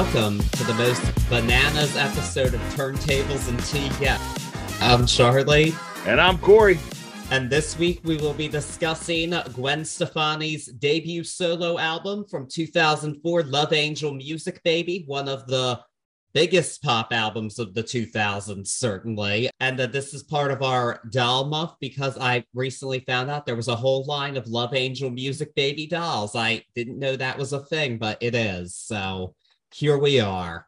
welcome to the most bananas episode of Turntables and Tea yet. I'm Charlie. And I'm Cory. And this week we will be discussing Gwen Stefani's debut solo album from 2004, Love Angel Music Baby, one of the biggest pop albums of the 2000s, certainly. And uh, this is part of our doll month because I recently found out there was a whole line of Love Angel Music Baby dolls. I didn't know that was a thing, but it is. So here we are.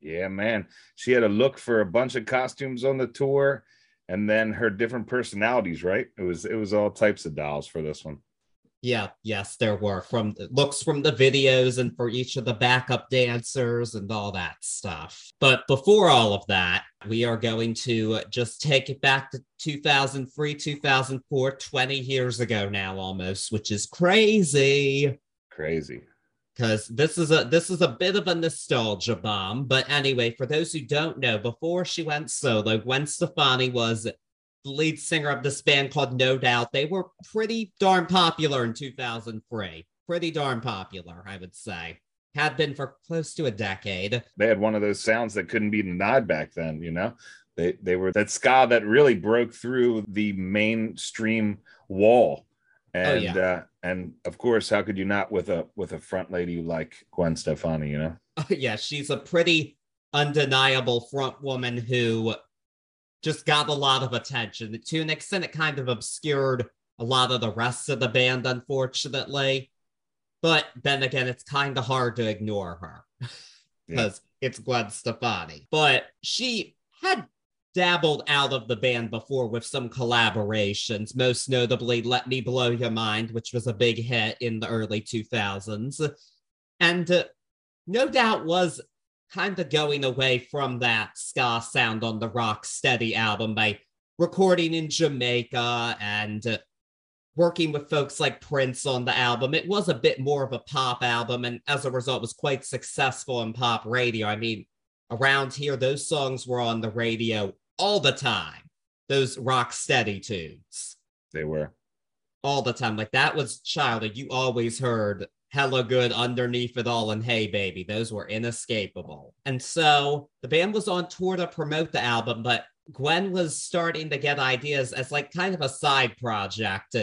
Yeah, man. She had a look for a bunch of costumes on the tour and then her different personalities, right? It was it was all types of dolls for this one. Yeah, yes, there were from looks from the videos and for each of the backup dancers and all that stuff. But before all of that, we are going to just take it back to 2003, 2004, 20 years ago now almost, which is crazy. Crazy. Because this is a this is a bit of a nostalgia bomb. But anyway, for those who don't know, before she went solo, Gwen Stefani was lead singer of this band called No Doubt. They were pretty darn popular in 2003. Pretty darn popular, I would say. Had been for close to a decade. They had one of those sounds that couldn't be denied back then, you know? They, they were that ska that really broke through the mainstream wall. Oh, and oh, yeah. uh, and of course, how could you not with a with a front lady like Gwen Stefani, you know? Oh, yeah, she's a pretty undeniable front woman who just got a lot of attention. To an extent, it kind of obscured a lot of the rest of the band, unfortunately. But then again, it's kind of hard to ignore her because yeah. it's Gwen Stefani. But she had dabbled out of the band before with some collaborations, most notably Let Me Blow Your Mind, which was a big hit in the early 2000s. And uh, no doubt was kind of going away from that ska sound on the Rock Steady album by recording in Jamaica and uh, working with folks like Prince on the album. It was a bit more of a pop album, and as a result, was quite successful in pop radio. I mean, around here, those songs were on the radio all the time. Those rock steady tunes. They were all the time. Like that was childhood. You always heard hella good underneath it all and hey baby those were inescapable and so the band was on tour to promote the album but gwen was starting to get ideas as like kind of a side project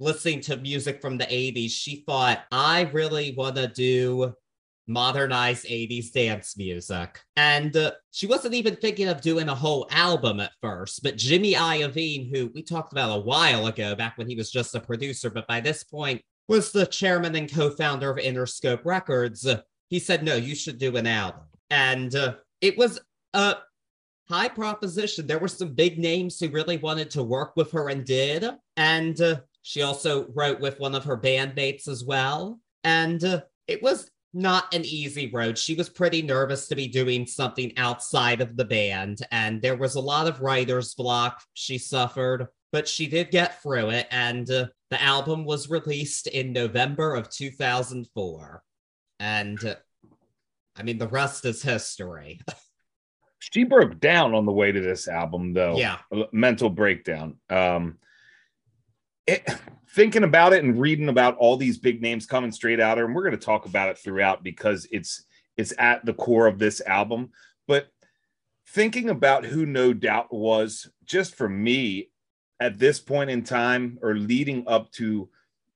listening to music from the 80s she thought i really want to do modernized 80s dance music. And uh, she wasn't even thinking of doing a whole album at first, but Jimmy Iovine, who we talked about a while ago, back when he was just a producer, but by this point was the chairman and co-founder of Interscope Records. he said, "No, you should do an album," and uh, it was a high proposition. There were some big names who really wanted to work with her and did, and uh, she also wrote with one of her bandmates as well. And uh, it was not an easy road. She was pretty nervous to be doing something outside of the band, and there was a lot of writer's block she suffered, but she did get through it. And uh, the album was released in November of 2004. And uh, I mean, the rest is history. she broke down on the way to this album, though. Yeah. Mental breakdown. Um, it, thinking about it and reading about all these big names coming straight out, and we're going to talk about it throughout because it's it's at the core of this album. But thinking about who No Doubt was, just for me, at this point in time or leading up to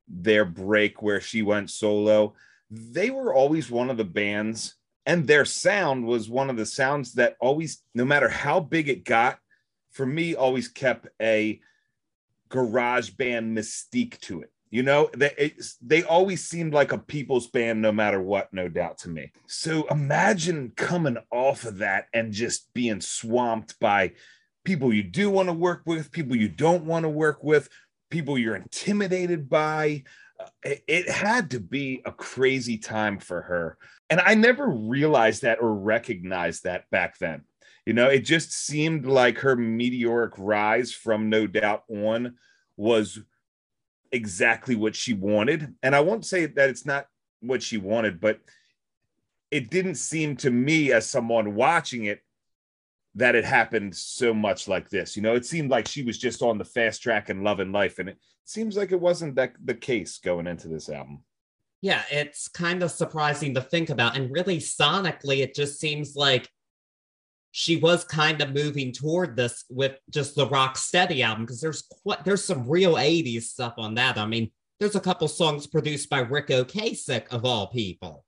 their break where she went solo, they were always one of the bands and their sound was one of the sounds that always no matter how big it got for me always kept a garage band mystique to it you know they they always seemed like a people's band no matter what no doubt to me so imagine coming off of that and just being swamped by people you do want to work with, people you don't want to work with, people you're intimidated by. Uh, it, it had to be a crazy time for her. And I never realized that or recognized that back then. You know, it just seemed like her meteoric rise from No Doubt on was exactly what she wanted. And I won't say that it's not what she wanted, but it didn't seem to me as someone watching it that it happened so much like this. You know, it seemed like she was just on the fast track and loving life, and it seems like it wasn't that the case going into this album. Yeah, it's kind of surprising to think about. And really, sonically, it just seems like she was kind of moving toward this with just the rock steady album because there's quite there's some real 80s stuff on that. I mean there's a couple songs produced by ric ocasek of all people.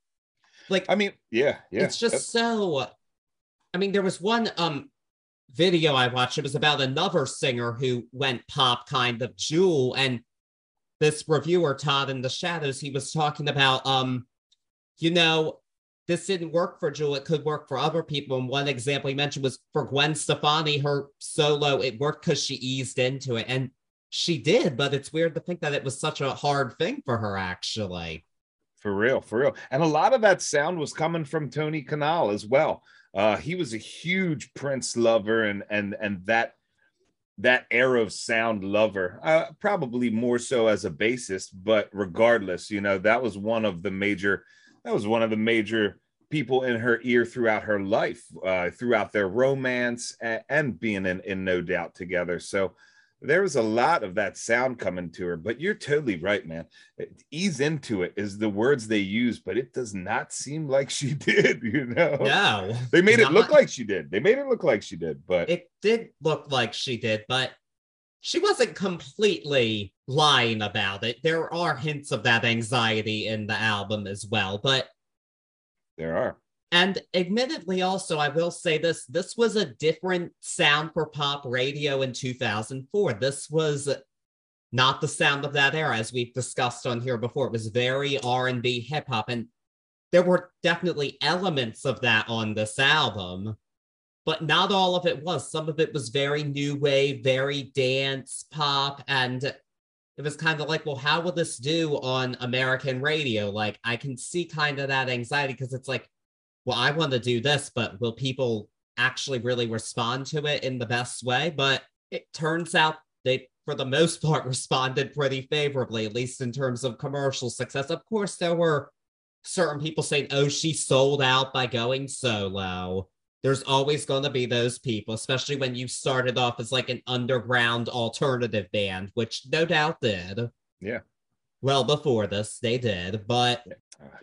Like i mean yeah yeah it's just so i mean there was one um video i watched it was about another singer who went pop kind of jewel and this reviewer todd in the shadows he was talking about um you know this didn't work for Jewel. It could work for other people. And one example he mentioned was for Gwen Stefani, her solo, it worked because she eased into it. And she did, but it's weird to think that it was such a hard thing for her, actually. For real, for real. And a lot of that sound was coming from Tony Kanal as well. Uh, he was a huge Prince lover and and and that that era of sound lover, uh, probably more so as a bassist, but regardless, you know, that was one of the major that was one of the major people in her ear throughout her life, uh, throughout their romance and, and being in, in No Doubt together. So there was a lot of that sound coming to her. But you're totally right, man. Ease into it is the words they use, but it does not seem like she did. You know, no, they made it look like she did. They made it look like she did, but it did look like she did, but she wasn't completely lying about it. There are hints of that anxiety in the album as well, but there are. And admittedly, also, I will say this this was a different sound for pop radio in 2004. This was not the sound of that era, as we've discussed on here before. It was very R&B hip hop, and there were definitely elements of that on this album but not all of it was. Some of it was very new wave, very dance pop, and it was kind of like, well, how will this do on American radio? Like, I can see kind of that anxiety because it's like, well, I want to do this, but will people actually really respond to it in the best way? But it turns out they, for the most part, responded pretty favorably, at least in terms of commercial success. Of course, there were certain people saying, oh, she sold out by going solo there's always going to be those people, especially when you started off as like an underground alternative band, which no doubt did. Yeah. Well, before this, they did, but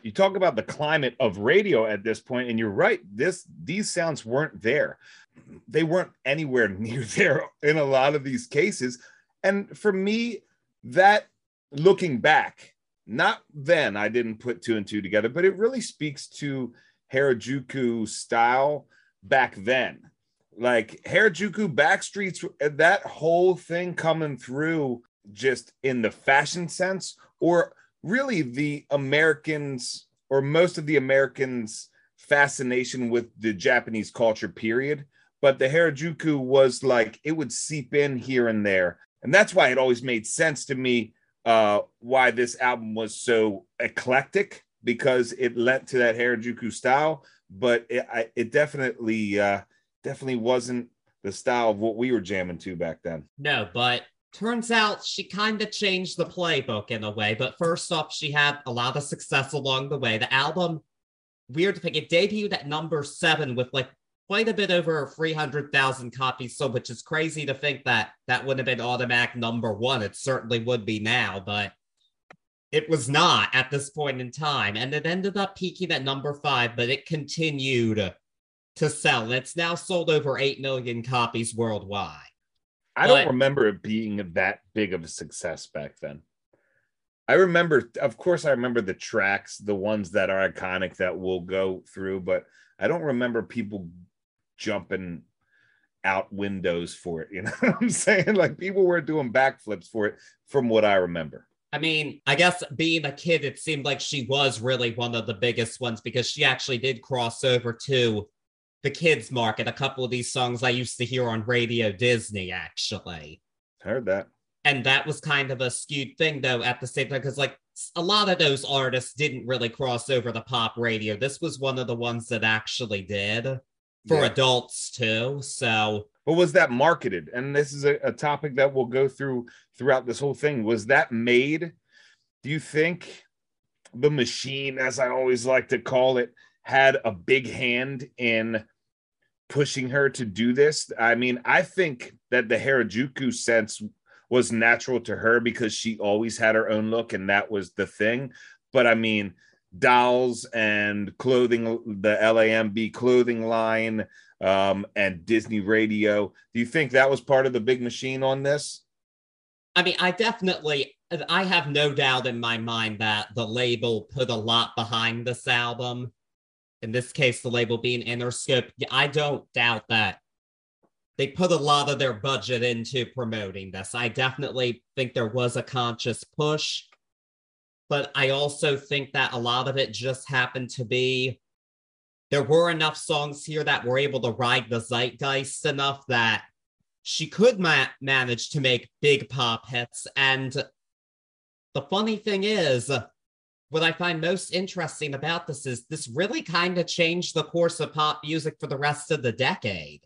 you talk about the climate of radio at this point, and you're right. This these sounds weren't there. They weren't anywhere near there in a lot of these cases. And for me, that looking back, not then I didn't put two and two together, but it really speaks to Harajuku style back then. Like Harajuku Backstreets, that whole thing coming through just in the fashion sense, or really the Americans, or most of the Americans' fascination with the Japanese culture, period. But the Harajuku was like, it would seep in here and there. And that's why it always made sense to me uh, why this album was so eclectic because it lent to that Harajuku style, but it, I, it definitely uh, definitely wasn't the style of what we were jamming to back then. No, but turns out she kind of changed the playbook in a way. But first off, she had a lot of success along the way. The album, weird to think, it debuted at number seven with like quite a bit over 300,000 copies sold, which is crazy to think that that would have been automatic number one. It certainly would be now, but it was not at this point in time. And it ended up peaking at number five, but it continued to sell. It's now sold over 8 million copies worldwide. I but, don't remember it being that big of a success back then. I remember, of course, I remember the tracks, the ones that are iconic that we'll go through, but I don't remember people jumping out windows for it. You know what I'm saying? Like people were doing backflips for it from what I remember. I mean, I guess being a kid, it seemed like she was really one of the biggest ones because she actually did cross over to the kids market. A couple of these songs I used to hear on Radio Disney, actually. Heard that. And that was kind of a skewed thing, though, at the same time, because like a lot of those artists didn't really cross over the pop radio. This was one of the ones that actually did for yeah. adults, too. So but was that marketed? And this is a, a, topic that we'll go through throughout this whole thing. Was that made do you think the machine as i always like to call it had a big hand in pushing her to do this? I mean i think that the harajuku sense was natural to her because she always had her own look and that was the thing. But I mean, dolls and clothing, the LAMB clothing line, um, and Disney Radio. Do you think that was part of the big machine on this? I mean, I definitely, I have no doubt in my mind that the label put a lot behind this album. In this case, the label being Interscope. I don't doubt that they put a lot of their budget into promoting this. I definitely think there was a conscious push, but I also think that a lot of it just happened to be there were enough songs here that were able to ride the zeitgeist enough that she could ma- manage to make big pop hits. And the funny thing is, what I find most interesting about this is this really kind of changed the course of pop music for the rest of the decade.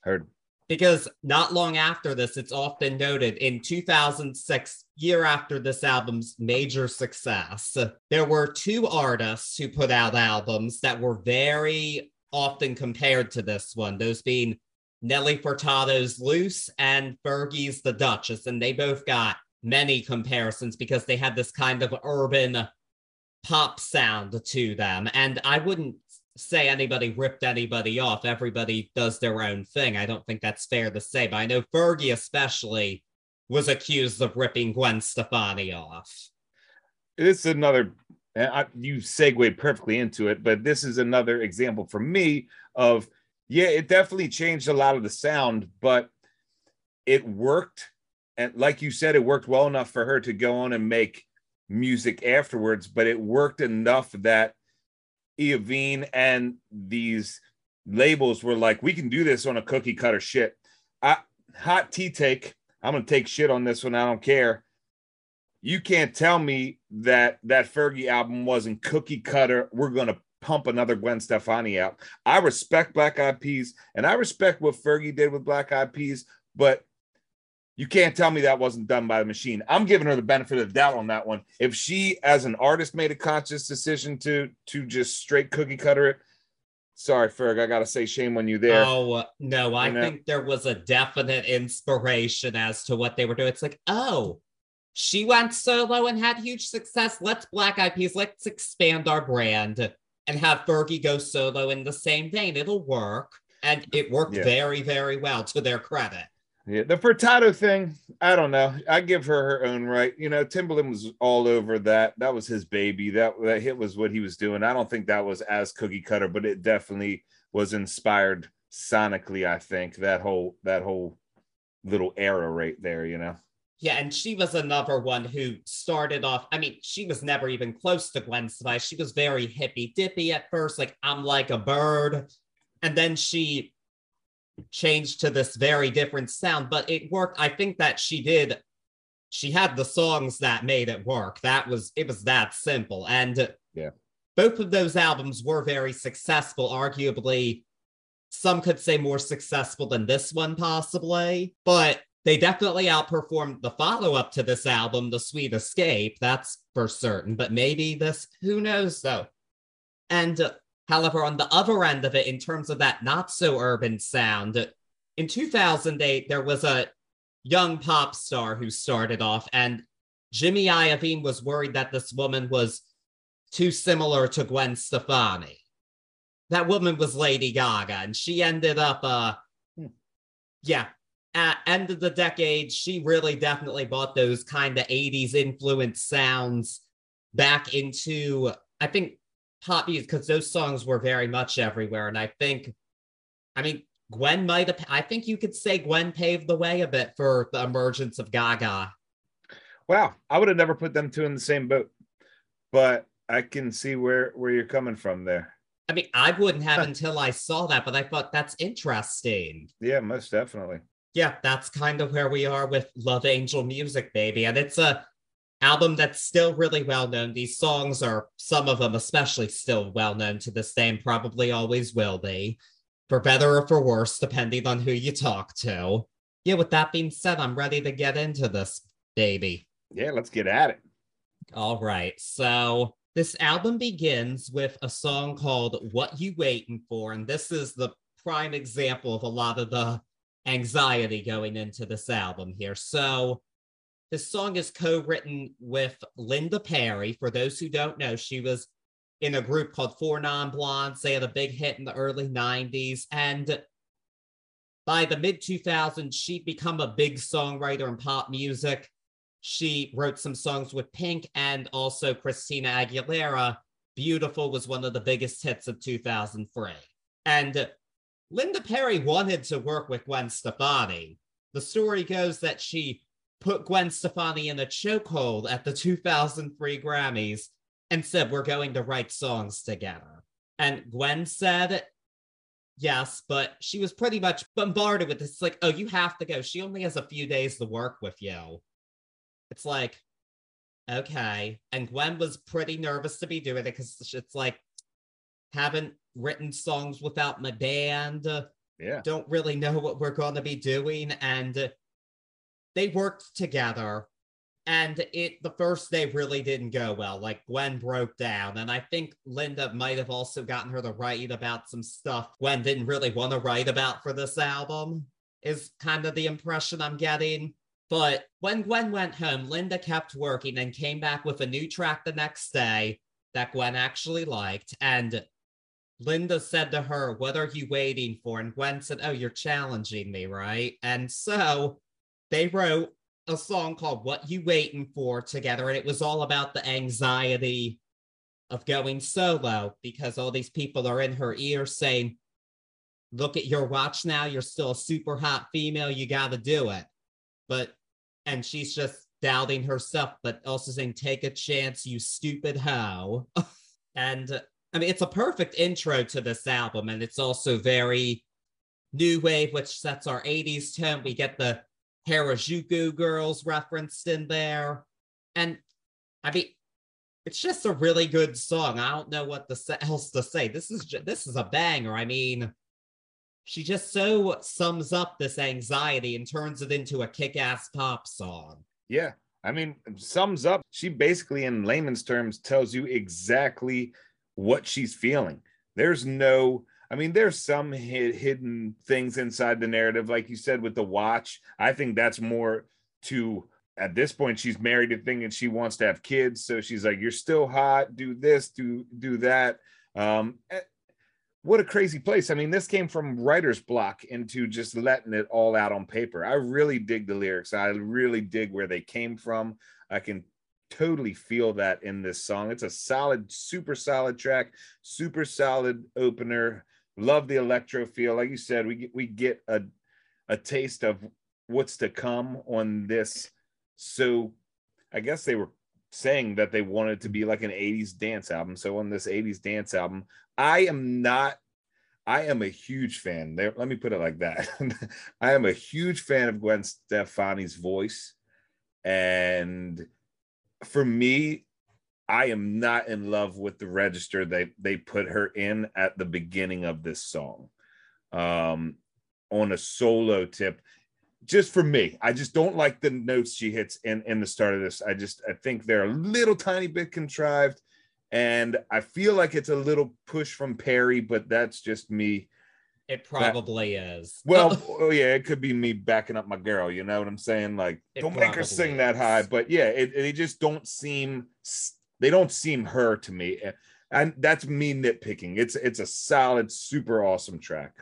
Heard. Because not long after this, it's often noted in 2006, year after this album's major success, there were two artists who put out albums that were very often compared to this one, those being Nelly Furtado's Loose and Fergie's The Duchess. And they both got many comparisons because they had this kind of urban pop sound to them. And I wouldn't say anybody ripped anybody off. Everybody does their own thing. I don't think that's fair to say, but I know Fergie especially was accused of ripping Gwen Stefani off. This is another, I, you segue perfectly into it, but this is another example for me of, yeah, it definitely changed a lot of the sound, but it worked. And like you said, it worked well enough for her to go on and make music afterwards, but it worked enough that Iovine and these labels were like, we can do this on a cookie cutter shit. I, hot tea take. I'm gonna take shit on this one. I don't care. You can't tell me that that Fergie album wasn't cookie cutter. We're gonna pump another Gwen Stefani out. I respect Black Eyed Peas and I respect what Fergie did with Black Eyed Peas, but you can't tell me that wasn't done by the machine. I'm giving her the benefit of the doubt on that one. If she, as an artist, made a conscious decision to to just straight cookie cutter it, sorry, Ferg, I gotta say shame on you there. Oh uh, no, I uh, think there was a definite inspiration as to what they were doing. It's like, oh, she went solo and had huge success. Let's Black Eyed Peas, let's expand our brand and have Fergie go solo in the same vein. It'll work. And it worked yeah. very, very well to their credit. Yeah, the Furtado thing, I don't know. I give her her own right. You know, Timbaland was all over that. That was his baby. That that hit was what he was doing. I don't think that was as cookie cutter, but it definitely was inspired sonically. I think that whole that whole little era right there. You know. Yeah, and she was another one who started off. I mean, she was never even close to Gwen Stefani. She was very hippy dippy at first, like I'm like a bird, and then she changed to this very different sound, but it worked. I think that she did. She had the songs that made it work. That was it was that simple. And yeah, both of those albums were very successful, arguably some could say more successful than this one possibly, but they definitely outperformed the follow-up to this album, The Sweet Escape, that's for certain, but maybe this who knows though. And uh, However, on the other end of it, in terms of that not so urban sound, in 2008, there was a young pop star who started off, and Jimmy Iovine was worried that this woman was too similar to Gwen Stefani. That woman was Lady Gaga, and she ended up, uh, yeah, at end of the decade, she really definitely brought those kind of 80s influence sounds back into, I think pop music because those songs were very much everywhere. And I think, I mean, Gwen might have, I think you could say Gwen paved the way a bit for the emergence of Gaga. Wow. I would have never put them two in the same boat, but I can see where, where you're coming from there. I mean, I wouldn't have until I saw that, but I thought that's interesting. Yeah, most definitely. Yeah, that's kind of where we are with Love Angel music, baby. And it's a album that's still really well known. These songs are, some of them especially, still well known to this day and probably always will be, for better or for worse, depending on who you talk to. Yeah, with that being said, I'm ready to get into this, baby. Yeah, let's get at it. All right. So this album begins with a song called What You Waiting For. And this is the prime example of a lot of the anxiety going into this album here. So this song is co-written with Linda Perry. For those who don't know, she was in a group called Four Non Blondes. They had a big hit in the early 90s. And by the mid 2000s, she'd become a big songwriter in pop music. She wrote some songs with Pink and also Christina Aguilera. Beautiful was one of the biggest hits of 2003. And Linda Perry wanted to work with Gwen Stefani. The story goes that she put Gwen Stefani in a chokehold at the 2003 Grammys and said, We're going to write songs together. And Gwen said, Yes, but she was pretty much bombarded with this like, Oh, you have to go. She only has a few days to work with you. It's like, okay. And Gwen was pretty nervous to be doing it because it's like, haven't written songs without my band. Yeah. Don't really know what we're going to be doing. And they worked together. And it the first day really didn't go well. Like Gwen broke down. And I think Linda might have also gotten her to write about some stuff Gwen didn't really want to write about for this album, is kind of the impression I'm getting. But when Gwen went home, Linda kept working and came back with a new track the next day that Gwen actually liked. And Linda said to her, What are you waiting for? And Gwen said, Oh, you're challenging me, right? And so they wrote a song called What You Waiting For together. And it was all about the anxiety of going solo because all these people are in her ear saying, Look at your watch now. You're still a super hot female. You got to do it. But, and she's just doubting herself, but also saying, Take a chance, you stupid hoe. and I mean, it's a perfect intro to this album, and it's also very new wave, which sets our 80s tone. We get the Harajuku girls referenced in there. And I mean, it's just a really good song. I don't know what the, else to say. This is this is a banger. I mean, she just so sums up this anxiety and turns it into a kick-ass pop song. Yeah. I mean, sums up. She basically, in layman's terms, tells you exactly what she's feeling. There's no, I mean, there's some hidden things inside the narrative, like you said with the watch. I think that's more to at this point she's married to thinking she wants to have kids, so she's like, "You're still hot. Do this. Do do that." Um, eh, what a crazy place. I mean, this came from writer's block into just letting it all out on paper. I really dig the lyrics. I really dig where they came from. I can totally feel that in this song. It's a solid, super solid track, super solid opener. Love the electro feel. Like you said, we we get a a taste of what's to come on this. So I guess they were saying that they wanted to be like an 80s dance album. So on this 80s dance album, I am not I am a huge fan. There, let me put it like that. I am a huge fan of Gwen Stefani's voice. And for me, I am not in love with the register they they put her in at the beginning of this song. Um, on a solo tip, just for me, I just don't like the notes she hits in in the start of this. I just I think they're a little tiny bit contrived, and I feel like it's a little push from Perry, but that's just me. It probably that, is. Well, oh yeah, it could be me backing up my girl. You know what I'm saying? Like, it don't make her sing is. that high. But yeah, it, they just don't seem. They don't seem her to me, eh, and that's me nitpicking. It's it's a solid, super awesome track.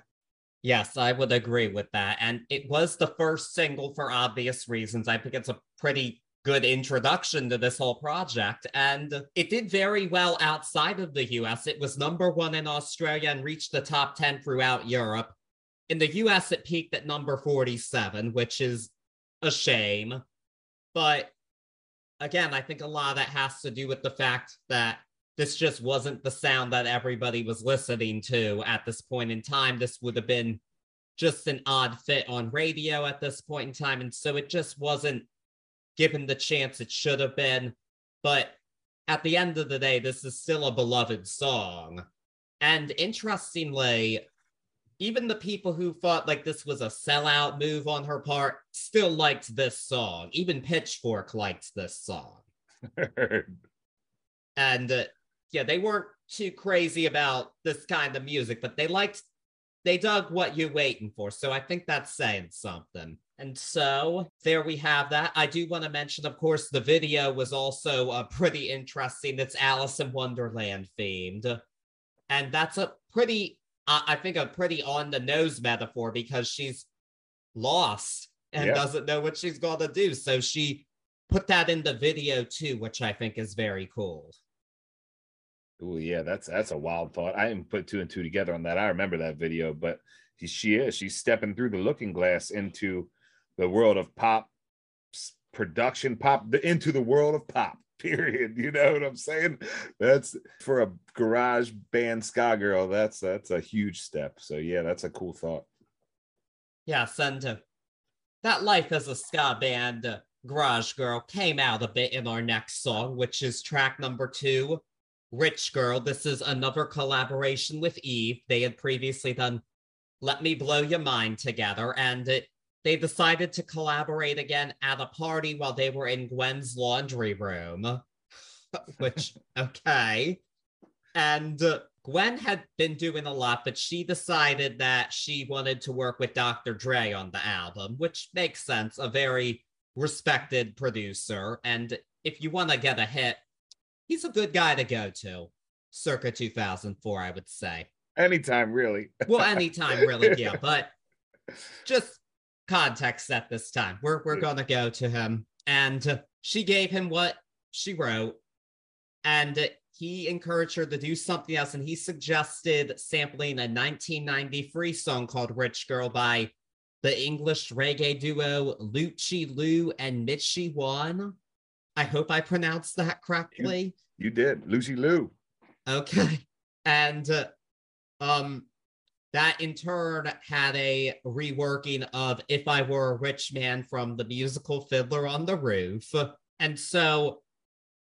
Yes, I would agree with that. And it was the first single for obvious reasons. I think it's a pretty good introduction to this whole project. And it did very well outside of the US. It was number one in Australia and reached the top 10 throughout Europe. In the US, it peaked at number 47, which is a shame. But again, I think a lot of that has to do with the fact that this just wasn't the sound that everybody was listening to at this point in time. This would have been just an odd fit on radio at this point in time. And so it just wasn't given the chance it should have been. But at the end of the day, this is still a beloved song. And interestingly, even the people who thought like this was a sellout move on her part still liked this song. Even Pitchfork liked this song. and uh, yeah, they weren't too crazy about this kind of music, but they liked, they dug what you're waiting for. So I think that's saying something. And so there we have that. I do want to mention, of course, the video was also uh, pretty interesting. It's Alice in Wonderland themed. And that's a pretty, uh, I think, a pretty on the nose metaphor because she's lost and yeah. doesn't know what she's going to do. So she put that in the video too, which I think is very cool. Oh yeah, that's that's a wild thought. I didn't put two and two together on that. I remember that video, but she is she's stepping through the looking glass into the world of pop production, pop the, into the world of pop. Period. You know what I'm saying? That's for a garage band ska girl. That's that's a huge step. So yeah, that's a cool thought. Yeah, send him. That life as a ska band uh, garage girl came out a bit in our next song, which is track number two, Rich Girl. This is another collaboration with Eve. They had previously done Let Me Blow Your Mind together, and it they decided to collaborate again at a party while they were in Gwen's laundry room, which, okay. And uh, Gwen had been doing a lot, but she decided that she wanted to work with Dr. Dre on the album, which makes sense. A very respected producer. And if you want to get a hit, he's a good guy to go to. Circa 2004, I would say. Anytime, really. well, anytime, really, yeah. But just context at this time. We're we're gonna go to him, and she gave him what she wrote, and he encouraged her to do something else, and he suggested sampling a 1993 song called "Rich Girl" by the English reggae duo Louchie Lou and Michie One. I hope I pronounced that correctly. You, you did, Lucy Lou. Okay, and uh, um, that in turn had a reworking of If I Were a Rich Man from the musical Fiddler on the Roof. And so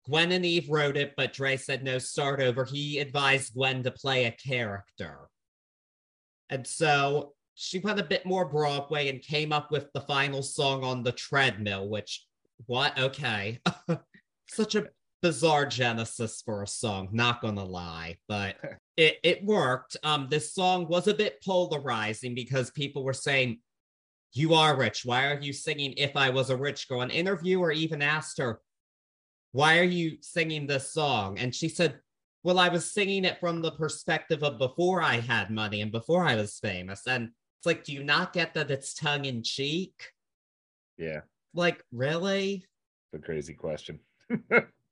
Gwen and Eve wrote it, but Dre said no, start over. He advised Gwen to play a character. And so she went a bit more Broadway and came up with the final song on the treadmill, which, what? Okay. Such a bizarre genesis for a song, not gonna lie, but it, it worked. Um, this song was a bit polarizing because people were saying, You are rich. Why are you singing If I Was a Rich Girl? An interviewer even asked her, Why are you singing this song? And she said, Well, I was singing it from the perspective of before I had money and before I was famous. And it's like, do you not get that it's tongue in cheek? Yeah. Like, really? The crazy question.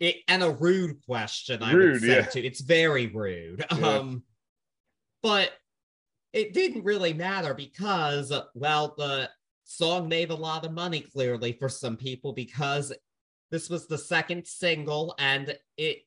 it, and a rude question. I rude, would say yeah. too. It's very rude. Yeah. Um, but it didn't really matter because, well, the song made a lot of money clearly for some people because this was the second single and it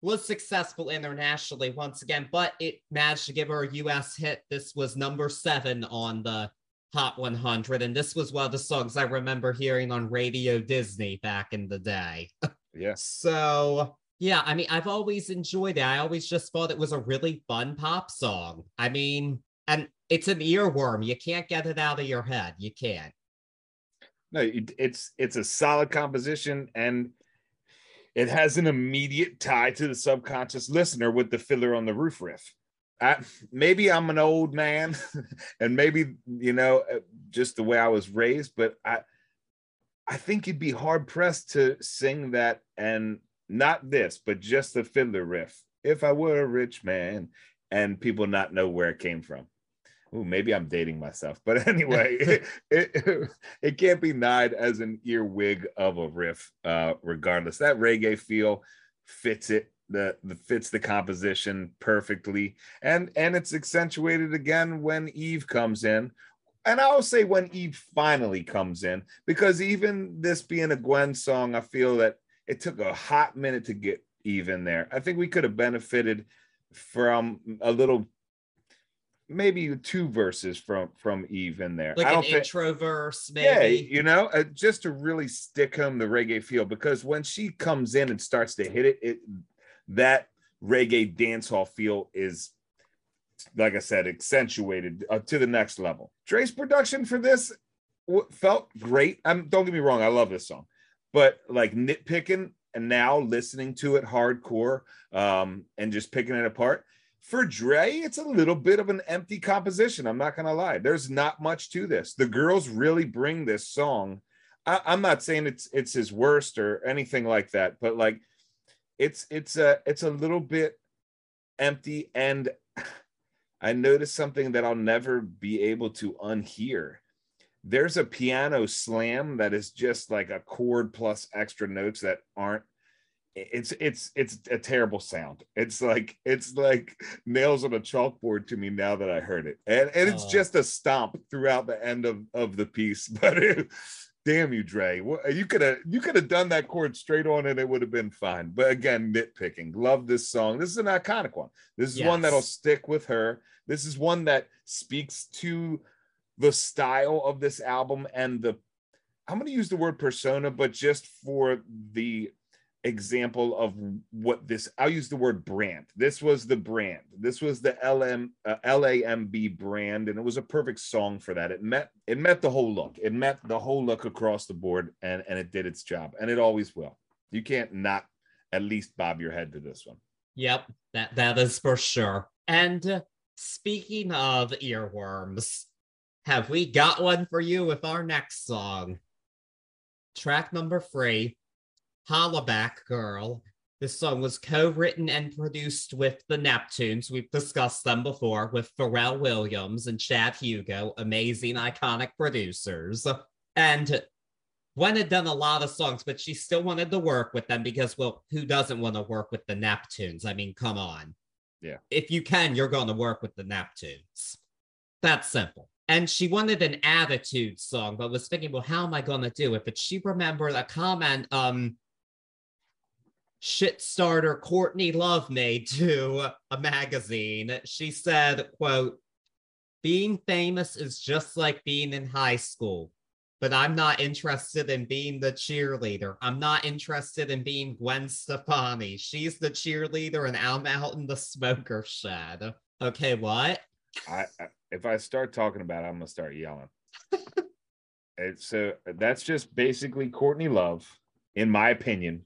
was successful internationally once again, but it managed to give her a US hit. This was number seven on the Hot 100, and this was one of the songs I remember hearing on Radio Disney back in the day. Yeah. So yeah, I mean, I've always enjoyed it. I always just thought it was a really fun pop song. I mean, and it's an earworm. You can't get it out of your head. You can't. No, it's it's a solid composition and it has an immediate tie to the subconscious listener with the Fiddler on the Roof riff. I, maybe I'm an old man, and maybe you know uh, just the way I was raised, but I I think you'd be hard pressed to sing that and not this, but just the fiddler riff. If I were a rich man, and people not know where it came from. Ooh, maybe I'm dating myself, but anyway, it, it, it, can't be denied as an earwig of a riff, uh, regardless. That reggae feel fits it, the, the fits the composition perfectly, and and it's accentuated again when Eve comes in, and I'll say when Eve finally comes in, because even this being a Gwen song, I feel that it took a hot minute to get Eve in there. I think we could have benefited from a little, maybe two verses from from Eve in there. Like I don't an think, intro verse, maybe. Yeah, you know, uh, just to really stick him the reggae feel. Because when she comes in and starts to hit it, it that reggae dancehall feel is like I said, accentuated uh, to the next level. Dre's production for this w- felt great. I'm don't get me wrong, I love this song, but like nitpicking and now listening to it hardcore um, and just picking it apart, for Dre, it's a little bit of an empty composition. I'm not gonna lie. There's not much to this. The girls really bring this song. I, I'm not saying it's it's his worst or anything like that, but like it's it's a it's a little bit empty. And I noticed something that I'll never be able to unhear. There's a piano slam that is just like a chord plus extra notes that aren't it's it's it's a terrible sound. It's like it's like nails on a chalkboard to me now that I heard it, and and it's Oh. just a stomp throughout the end of of the piece. But it, damn you, Dre, you could have you could have done that chord straight on, and it would have been fine. But again, nitpicking. Love this song. This is an iconic one. This is one that'll stick with her. This is one that speaks to the style of this album and the I'm going to use the word persona, but just for the example of what this I'll use the word brand. This was the brand. This was the LM uh, LAMB brand and it was a perfect song for that. It met it met the whole look. It met the whole look across the board and and it did its job and it always will. You can't not at least bob your head to this one. Yep, that that is for sure. And uh, speaking of earworms, have we got one for you with our next song? Track number three, Hollaback Girl. This song was co-written and produced with the Neptunes. We've discussed them before with Pharrell Williams and Chad Hugo, amazing, iconic producers. And Gwen had done a lot of songs, but she still wanted to work with them because, well, who doesn't want to work with the Neptunes? I mean, come on. Yeah. If you can, you're going to work with the Neptunes. That's simple. And she wanted an attitude song, but was thinking, well, how am I going to do it? But she remembered a comment um shit starter Courtney Love made to a magazine. She said, quote, being famous is just like being in high school but I'm not interested in being the cheerleader. I'm not interested in being Gwen Stefani. She's the cheerleader and I'm out in the smoker shed. Okay, what? I, I if I start talking about it, I'm gonna start yelling. it's so that's just basically Courtney Love, in my opinion.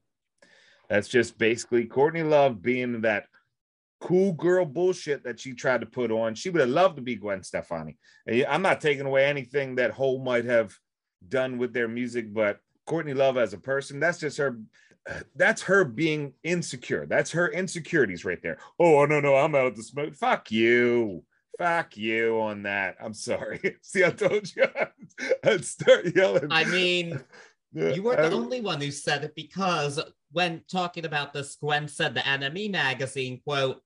That's just basically Courtney Love being that cool girl bullshit that she tried to put on. She would have loved to be Gwen Stefani. I'm not taking away anything that Hole might have done with their music, but Courtney Love as a person, that's just her. That's her being insecure. That's her insecurities right there. Oh no, no, I'm out of the smoke. Fuck you. Fuck you on that. I'm sorry. See, I told you I'd start yelling. I mean, you were the I- only one who said it because when talking about this, Gwen said the NME magazine quote,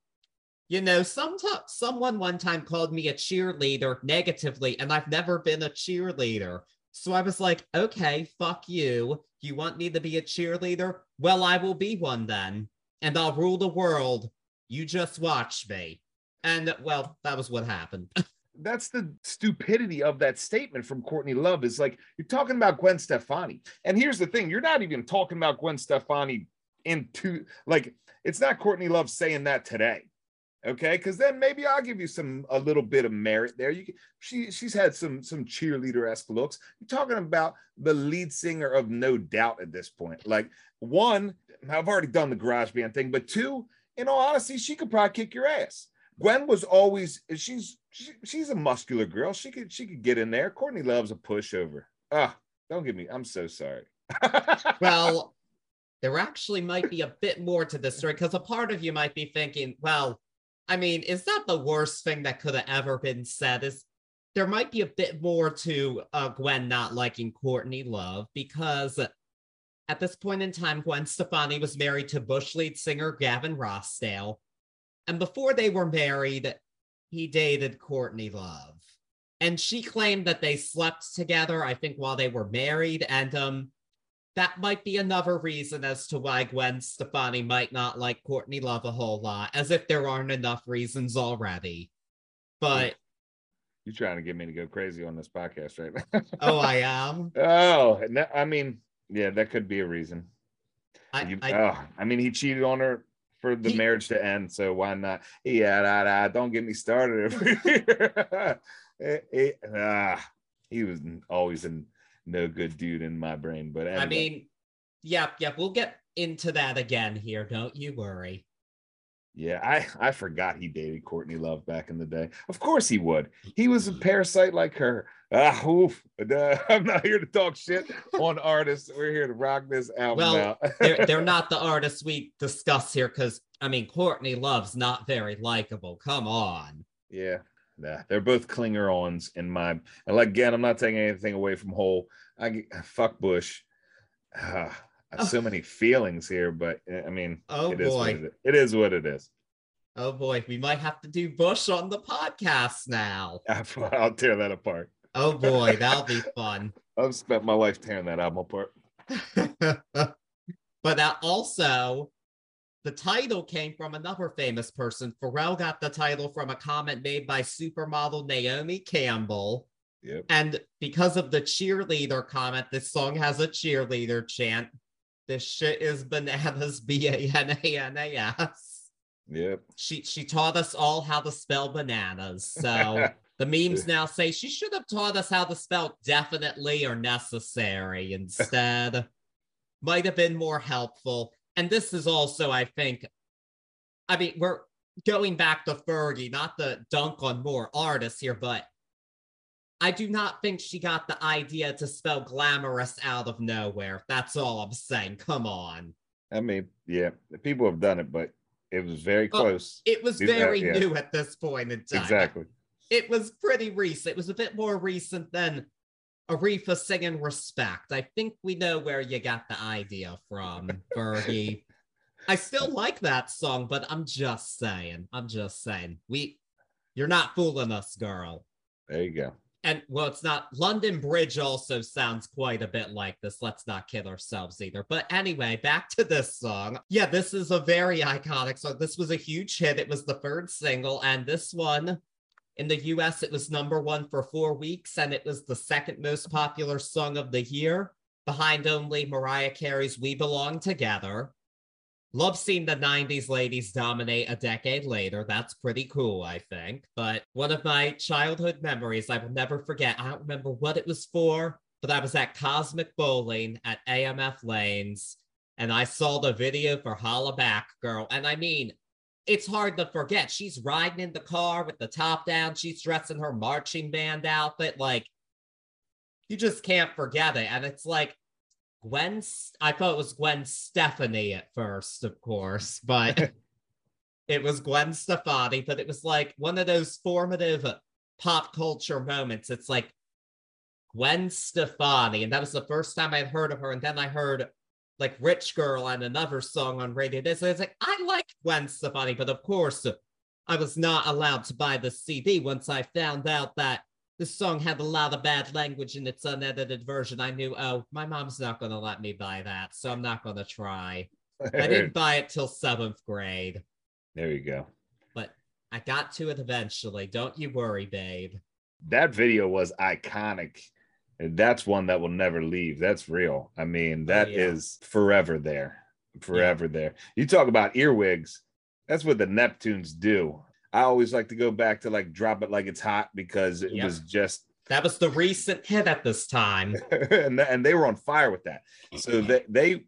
you know, some someone one time called me a cheerleader negatively, and I've never been a cheerleader. So I was like, okay, fuck you. You want me to be a cheerleader? Well, I will be one then, and I'll rule the world. You just watch me. And well, that was what happened. that's the stupidity of that statement from Courtney Love is like you're talking about Gwen Stefani. And here's the thing, you're not even talking about Gwen Stefani into like it's not Courtney Love saying that today. Okay, because then maybe I'll give you some a little bit of merit there. You she she's had some some cheerleader esque looks. You're talking about the lead singer of No Doubt at this point. Like one, I've already done the garage band thing, but two, in all honesty, she could probably kick your ass. Gwen was always she's she, she's a muscular girl. She could she could get in there. Courtney Love's a pushover. Ah, don't get me. I'm so sorry. well, there actually might be a bit more to this story because a part of you might be thinking, well, I mean, is that the worst thing that could have ever been said? Is there might be a bit more to uh, Gwen not liking Courtney Love because at this point in time, Gwen Stefani was married to Bush lead singer Gavin Rossdale. And before they were married, he dated Courtney Love. And she claimed that they slept together, I think, while they were married. And um, that might be another reason as to why Gwen Stefani might not like Courtney Love a whole lot, as if there aren't enough reasons already. But You're trying to get me to go crazy on this podcast right now. oh, I am. oh, I mean, yeah, that could be a reason. I, You- I, oh, I mean, he cheated on her for the He- marriage to end, so why not? Yeah, da, da, don't get me started. Eh, eh, ah, he was always a no good dude in my brain, but I mean, yep, yep. We'll get into that again here. Don't you worry. Yeah, I I forgot he dated Courtney Love back in the day. Of course he would. He was a parasite like her. Ah, oof. Uh, I'm not here to talk shit on artists. We're here to rock this album Well, out. they're, they're not the artists we discuss here because I mean Courtney Love's not very likable. Come on. yeah, nah, they're both clinger ons in my. And like again, I'm not taking anything away from Hole. I get- fuck Bush. Ah, so many feelings here, but uh, I mean, Oh it is what boy. it is. It is what it is. Oh boy, we might have to do Bush on the podcast now. I'll tear that apart. Oh boy, that'll be fun. I've spent my life tearing that album apart. but that also, the title came from another famous person. Pharrell got the title from a comment made by supermodel Naomi Campbell. Yep. And because of the cheerleader comment, this song has a cheerleader chant. This shit is bananas, B A N A N A S. Yep. She she taught us all how to spell bananas. So the memes now say she should have taught us how to spell definitely or necessary instead. Might have been more helpful. And this is also, I think, I mean, we're going back to Fergie, not the dunk on more artists here, but I do not think she got the idea to spell glamorous out of nowhere. That's all I'm saying. Come on. I mean, yeah, people have done it, but it was very Well, close. It was very yeah. new at this point in time. exactly. it was pretty recent. It was a bit more recent than Aretha singing Respect. I think we know where you got the idea from, Fergie. I still like that song, but I'm just saying. I'm just saying. We you're not fooling us, girl. There you go. And well, it's not London Bridge also sounds quite a bit like this. Let's not kid ourselves either. But anyway, back to this song. Yeah, this is a very iconic song. This was a huge hit. It was the third single, and this one in the US, it was number one for four weeks, and it was the second most popular song of the year, behind only Mariah Carey's We Belong Together. Love seeing the 90s ladies dominate a decade later. That's pretty cool, I think. But one of my childhood memories I will never forget. I don't remember what it was for, but I was at Cosmic Bowling at AMF Lanes and I saw the video for Hollaback Girl. And I mean, it's hard to forget. She's riding in the car with the top down. She's dressed in her marching band outfit. Like, you just can't forget it. And it's like, Gwen, I thought it was Gwen Stefani at first, of course, but it was Gwen Stefani. But it was like one of those formative pop culture moments. It's like Gwen Stefani, and that was the first time I'd heard of her. And then I heard like Rich Girl and another song on radio. This I was like, I like Gwen Stefani, but of course, I was not allowed to buy the CD once I found out that this song had a lot of bad language in its unedited version. I knew, oh, my mom's not going to let me buy that, so I'm not going to try. I didn't buy it till seventh grade, there you go. but I got to it eventually. Don't you worry, babe. That video was iconic. That's one that will never leave. That's real. I mean, oh, that is Oh, yeah. forever there. Forever there. You talk about earwigs. That's what the Neptunes do. I always like to go back to like drop it like it's hot because it Yep. was just That was the recent hit at this time. and, and they were on fire with that. So they they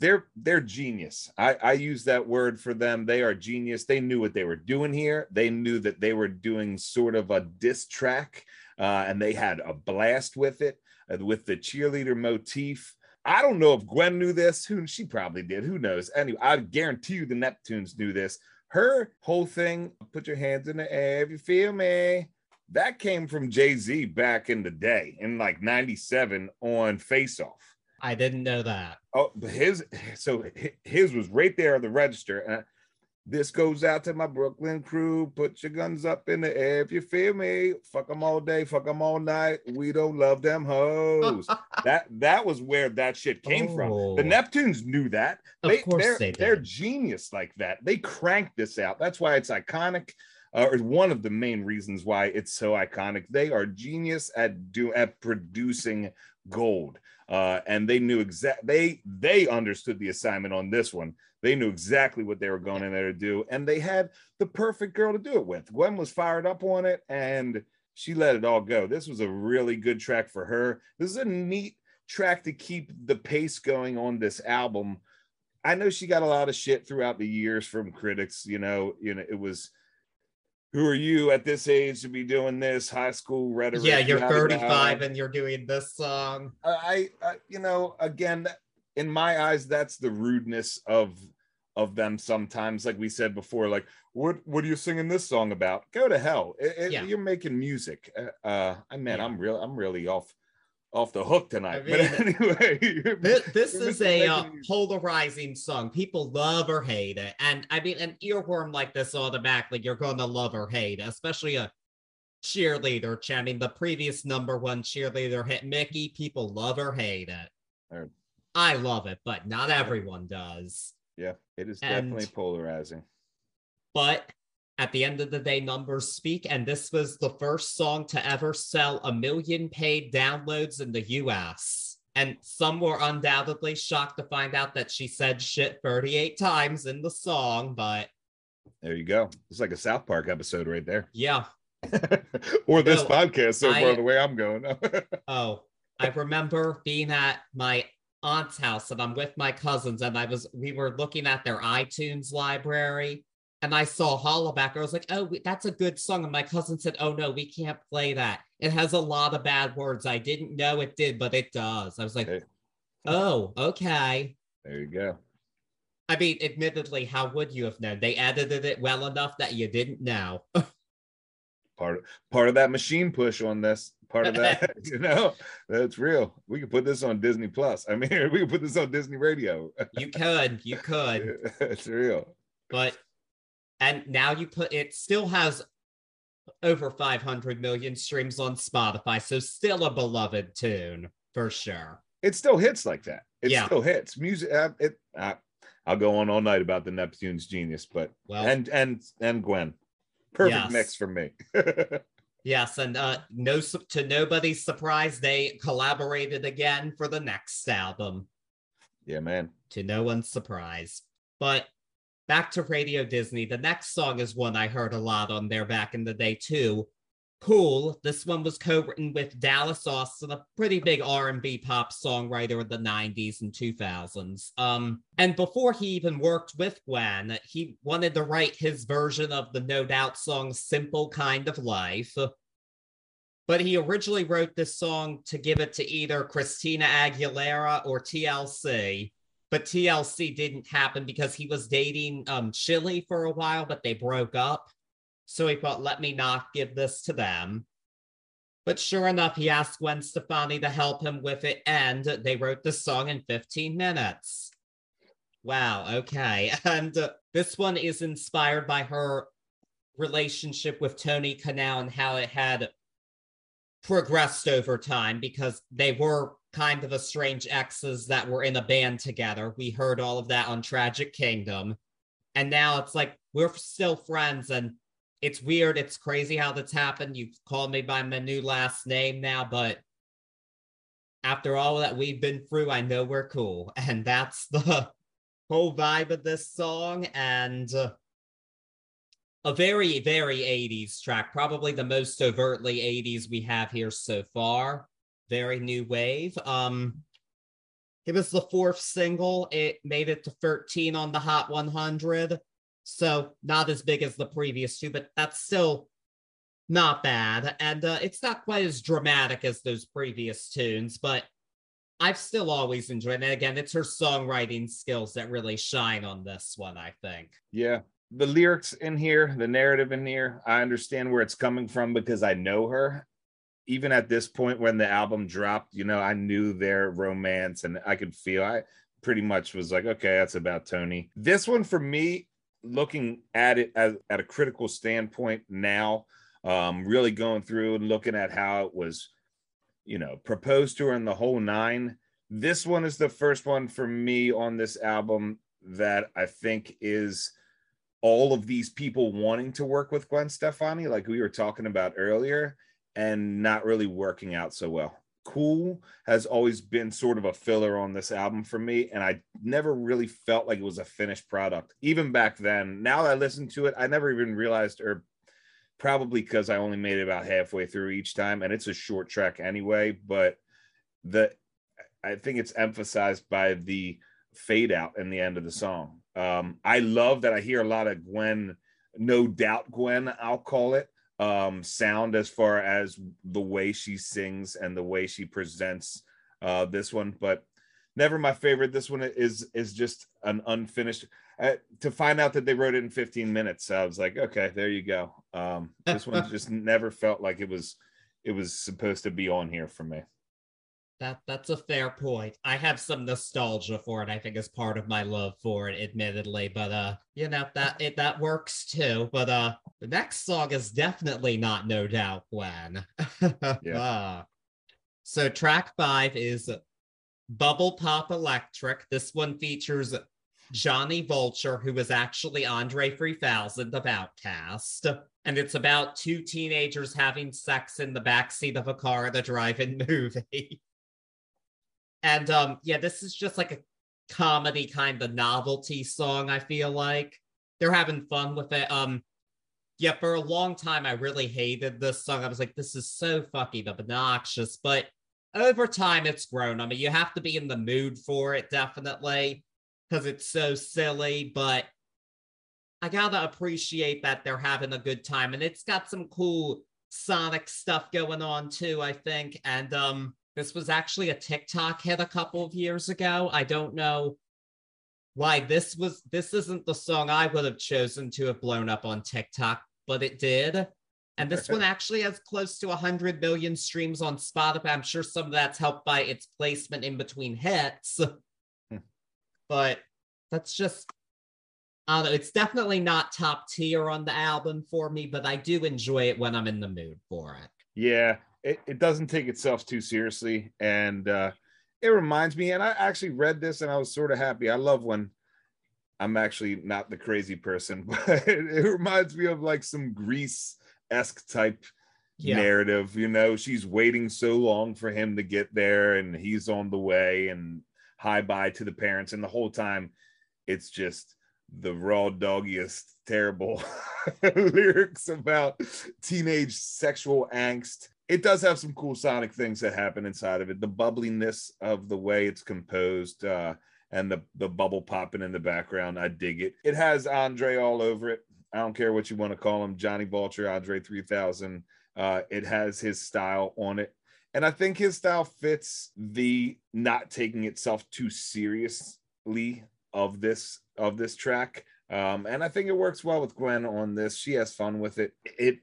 they're they're genius. I, I use that word for them. They are genius. They knew what they were doing here. They knew that they were doing sort of a diss track, uh, and they had a blast with it, uh, with the cheerleader motif. I don't know if Gwen knew this. Who she probably did. Who knows? Anyway, I guarantee you the Neptunes knew this. Her whole thing, put your hands in the air if you feel me. That came from Jay Z back in the day, in like '97 on Face Off. I didn't know that. Oh, but his so his was right there on the register. And this goes out to my Brooklyn crew. Put your guns up in the air if you feel me. Fuck them all day, fuck them all night. We don't love them hoes. that that was where that shit came from. Oh. The Neptunes knew that. Of they, course they're, they They're genius like that. They cranked this out. That's why it's iconic. Uh, or one of the main reasons why it's so iconic. They are genius at do at producing gold. Uh, and they knew exact they they understood the assignment on this one. They knew exactly what they were going in there to do, and they had the perfect girl to do it with. Gwen was fired up on it, and she let it all go. This was a really good track for her. This is a neat track to keep the pace going on this album. I know she got a lot of shit throughout the years from critics. You know, you know, it was who are you at this age to be doing this high school rhetoric? Yeah, you're 35 and you're doing this song. I, I, you know, again, in my eyes, that's the rudeness of of them. Sometimes, like we said before, like what what are you singing this song about? Go to hell! It- it- Yeah. You're making music. Uh, uh, I man, Yeah. I'm real. I'm really off off the hook tonight. I but anyway, This, this is a uh, polarizing song. People love or hate it. And I mean, an earworm like this automatically, you're going to love or hate it, especially a cheerleader chanting the previous number one cheerleader hit Mickey. People love or hate it. Or- I love it, but not everyone does. yeah, it is And- definitely polarizing. But at the end of the day, numbers speak. And this was the first song to ever sell a million paid downloads in the US. And some were undoubtedly shocked to find out that she said shit 38 times in the song. But There you go. It's like a South Park episode right there, yeah. or this No, podcast so I- far. The way I'm going. Oh, I remember being at my aunt's house and I'm with my cousins and I was we were looking at their iTunes library and I saw Hollaback. I was like, "Oh, that's a good song." And my cousin said, "Oh no, we can't play that. It has a lot of bad words." I didn't know it did, but it does. I was like, Okay. "Oh, okay." there you go. I mean, admittedly, how would you have known? They edited it well enough that you didn't know. part part of that machine push on this part of that you know? That's real. We can put this on disney plus. I mean we can put this on disney radio. You could, you could. it's real. But and now you put it still has over 500 million streams on spotify so still a beloved tune for sure. It still hits like that. It Yeah. still hits. Music uh, it uh, i'll go on all night about the neptune's genius but well and and and gwen. Perfect Yes. mix for me yes and uh no to nobody's surprise they collaborated again for the next album. Yeah man. To no one's surprise. But back to radio disney the next song is one i heard a lot on there back in the day too Cool. This one was co-written with Dallas Austin, a pretty big R&B pop songwriter of the 90s and 2000s. Um, and before he even worked with Gwen, he wanted to write his version of the No Doubt song Simple Kind of Life. But he originally wrote this song to give it to either Christina Aguilera or TLC. But TLC didn't happen because he was dating um, Chili for a while, but they broke up. So he thought, let me not give this to them. But sure enough, he asked Gwen Stefani to help him with it, and they wrote the song in 15 minutes. Wow, okay. And uh, this one is inspired by her relationship with Tony Kanal and how it had progressed over time because they were kind of estranged exes that were in a band together. We heard all of that on Tragic Kingdom. And now it's like we're still friends and it's weird. It's crazy how that's happened. You've called me by my new last name now, but after all that we've been through, I know we're cool. And that's the whole vibe of this song. And uh, a very, very 80s track, probably the most overtly 80s we have here so far. Very new wave. Um, it was the fourth single. It made it to 13 on the Hot 100. So not as big as the previous two, but that's still not bad. And uh, it's not quite as dramatic as those previous tunes, but I've still always enjoyed it. Again, it's her songwriting skills that really shine on this one, I think. Yeah. The lyrics in here, the narrative in here, I understand where it's coming from because I know her. Even at this point when the album dropped, you know, I knew their romance and I could feel I pretty much was like, okay, that's about Tony. This one for me, looking at it as at a critical standpoint now, um, really going through and looking at how it was, you know, proposed to her in the whole nine. This one is the first one for me on this album that I think is all of these people wanting to work with Gwen Stefani, like we were talking about earlier, and not really working out so well. Cool has always been sort of a filler on this album for me, and I never really felt like it was a finished product, even back then. Now that I listen to it, I never even realized, or probably because I only made it about halfway through each time, and it's a short track anyway. But the I think it's emphasized by the fade out in the end of the song. Um, I love that I hear a lot of Gwen, no doubt Gwen, I'll call it, um, sound as far as the way she sings and the way she presents uh, this one, but never my favorite. This one is is just an unfinished. Uh, to find out that they wrote it in 15 minutes, I was like, okay, there you go. Um, this one just never felt like it was it was supposed to be on here for me. That that's a fair point. I have some nostalgia for it. I think as part of my love for it, admittedly. But uh, you know that it that works too. But uh, the next song is definitely not No Doubt Gwen. yeah. Uh, so track five is Bubble Pop Electric. This one features Johnny Vulture, who was actually Andre 3000 of OutKast. And it's about two teenagers having sex in the backseat of a car at a drive-in movie. And um, yeah, this is just like a comedy kind of novelty song, I feel like. They're having fun with it. Um, yeah, for a long time I really hated this song. I was like, this is so fucking obnoxious, but over time it's grown. I mean, you have to be in the mood for it, definitely, because it's so silly, but I gotta appreciate that they're having a good time. And it's got some cool Sonic stuff going on too, I think. And um this was actually a TikTok hit a couple of years ago. I don't know why this was this isn't the song I would have chosen to have blown up on TikTok, but it did. And this one actually has close to 100 million streams on Spotify. I'm sure some of that's helped by its placement in between hits. Hmm. but that's just, I don't know. It's definitely not top tier on the album for me, but I do enjoy it when I'm in the mood for it. Yeah it, it doesn't take itself too seriously. And uh it reminds me and i actually read this and i was sort of happy. I love when i'm actually not the crazy person but it, reminds me of like some grease-esque type yeah. narrative you know? She's waiting so long for him to get there and he's on the way and hi bye to the parents. And the whole time it's just the raw doggiest terrible lyrics about teenage sexual angst it does have some cool sonic things that happen inside of it. The bubbliness of the way it's composed uh, and the the bubble popping in the background i dig it. It has andre all over it. I don't care what you want to call him johnny vulture andre 3000 uh, it has his style on it. And i think his style fits the not taking itself too seriously of this of this track. Um, and i think it works well with gwen on this. She has fun with it. It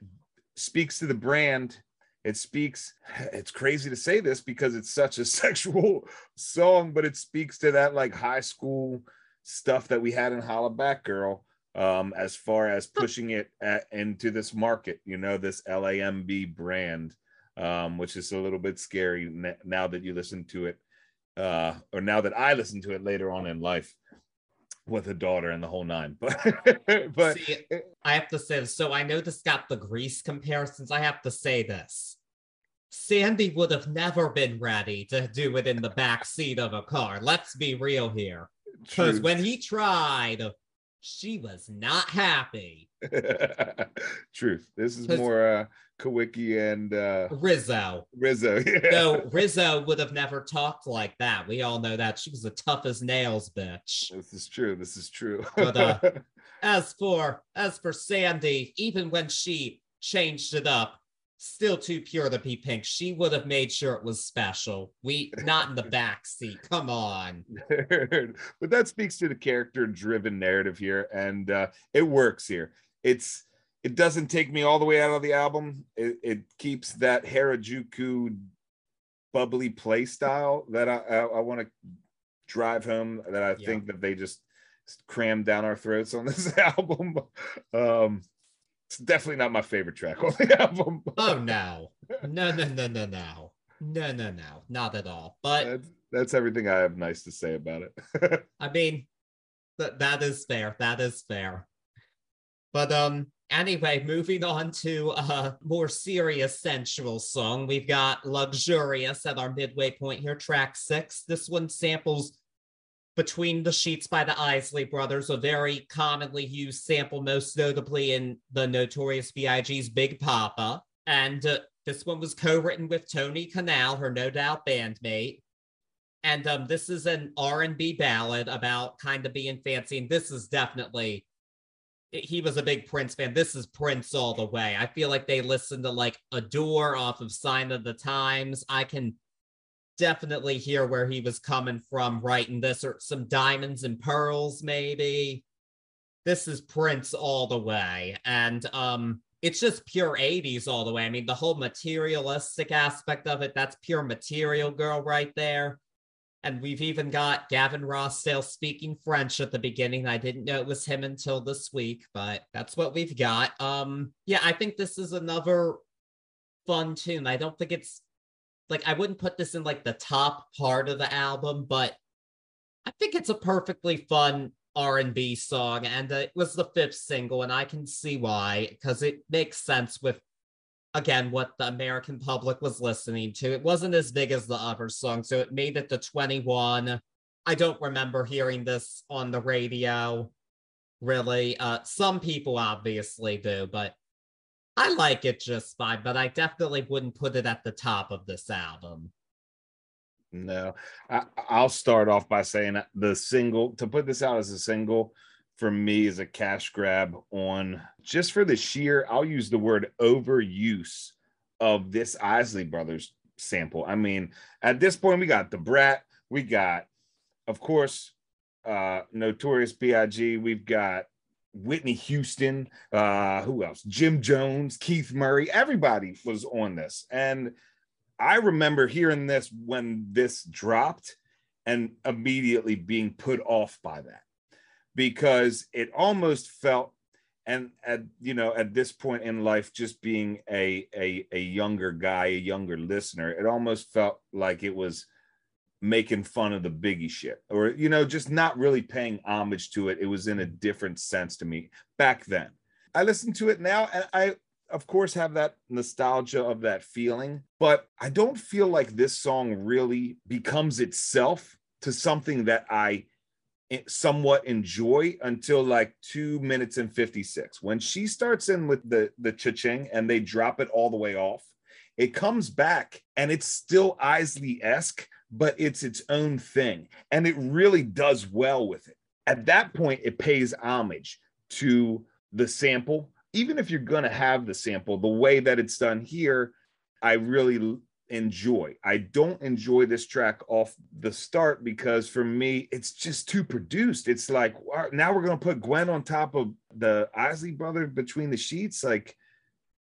speaks to the brand it speaks it's crazy to say this because it's such a sexual song but it speaks to that like high school stuff that we had in Hollaback Girl um, as far as pushing it at, into this market you know this lamb brand um, which is a little bit scary now that you listen to it uh, or now that i listen to it later on in life with a daughter and the whole nine. But but See, I have to say so I know this got the grease comparisons. I have to say this. Sandy would have never been ready to do it in the back seat of a car. Let's be real here. Because when he tried, she was not happy. Truth. This is more uh Kenickie and uh Rizzo. Rizzo. Yeah. No, Rizzo would have never talked like that. We all know that. She was a tough as nails bitch. This is true. This is true. but uh as for as for Sandy, even when she changed it up, still too pure to be pink. She would have made sure it was special. We not in the back seat. Come on. but that speaks to the character driven narrative here, and uh, it works here. It's it doesn't take me all the way out of the album. It, it keeps that Harajuku bubbly play style that I I, I want to drive home. That I yeah. think that they just crammed down our throats on this album. Um, it's definitely not my favorite track on the album. oh no, no, no, no, no, no, no, no, no, not at all. But that's, that's everything I have nice to say about it. I mean, that that is fair. That is fair. But um, anyway, moving on to a more serious, sensual song. We've got "Luxurious" at our midway point here, track six. This one samples between the Sheets by the Isley Brothers, a very commonly used sample, most notably in the notorious B.I.G.'s Big Poppa. And uh, this one was co written with Tony Kanal, her no doubt bandmate. And um, this is an R&B ballad about kind of being fancy. And this is definitely, he was a big Prince fan. This is Prince all the way. I feel like they listened to like Adore off of Sign of the Times. I can definitely hear where he was coming from writing this or some diamonds and pearls maybe. This is prince all the way. And um it's just pure 80s all the way. I mean the whole materialistic aspect of it that's pure material girl right there. And we've even got gavin rossdale speaking french at the beginning. I didn't know it was him until this week but that's what we've got. Um yeah i think this is another fun tune. I don't think it's like I wouldn't put this in like the top part of the album, but I think it's a perfectly fun R&B song and uh, it was the fifth single and I can see why because it makes sense with again what the American public was listening to. It wasn't as big as the other song so it made it to 21. I don't remember hearing this on the radio really. Uh some people obviously do, but I like it just fine, but I definitely wouldn't put it at the top of this album. No, I, will start off by saying the single to put this out as a single for me is a cash grab on just for the sheer, I'll use the word overuse of this Isley Brothers sample. I mean, at this point, we got Da Brat, we got, of course, uh Notorious B.I.G., we've got Whitney Houston, uh, who else? Jim Jones, Keith Murray, everybody was on this. And I remember hearing this when this dropped and immediately being put off by that because it almost felt and at you know at this point in life just being a a, a younger guy a younger listener it almost felt like it was making fun of the biggie shit or you know just not really paying homage to it. It was in a different sense to me back then. I listen to it now and i of course have that nostalgia of that feeling but i don't feel like this song really becomes itself to something that i eh, somewhat enjoy until like two minutes and 56 when she starts in with the the cha-ching and they drop it all the way off it comes back and it's still isley-esque but it's its own thing. And it really does well with it. At mm. that point, it pays homage to the sample. Even if you're going to have the sample, the way that it's done here, I really enjoy. I don't enjoy this track off the start because for me, it's just too produced. It's like now we're going to put Gwen on top of the Isley brother between the sheets. Like,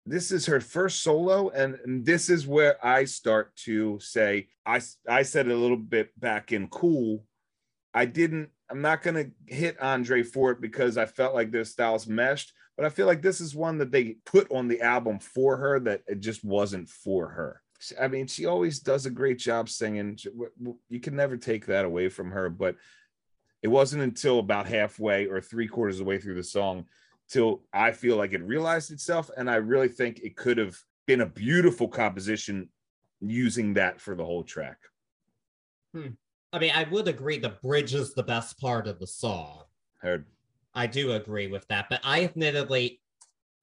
this is her first solo and, and, this is where i start to say i i said a little bit back in cool i didn't i'm not going to hit andre for it because i felt like their styles meshed but i feel like this is one that they put on the album for her that it just wasn't for her. I mean she always does a great job singing. You can never take that away from her but it wasn't until about halfway or three quarters of the way through the song till I feel like it realized itself. And I really think it could have been a beautiful composition using that for the whole track. Hmm. I mean, I would agree the bridge is the best part of the song. Heard. I do agree with that. But I admittedly,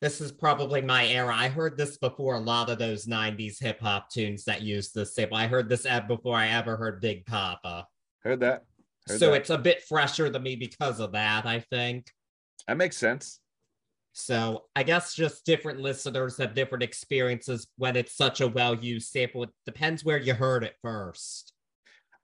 this is probably my era. I heard this before a lot of those 90s hip hop tunes that use this sample. I heard this ad before I ever heard Big Poppa. Heard that. Heard so that. it's a bit fresher than me because of that, I think. That makes sense. So I guess just different listeners have different experiences when it's such a well used sample. It depends where you heard it first.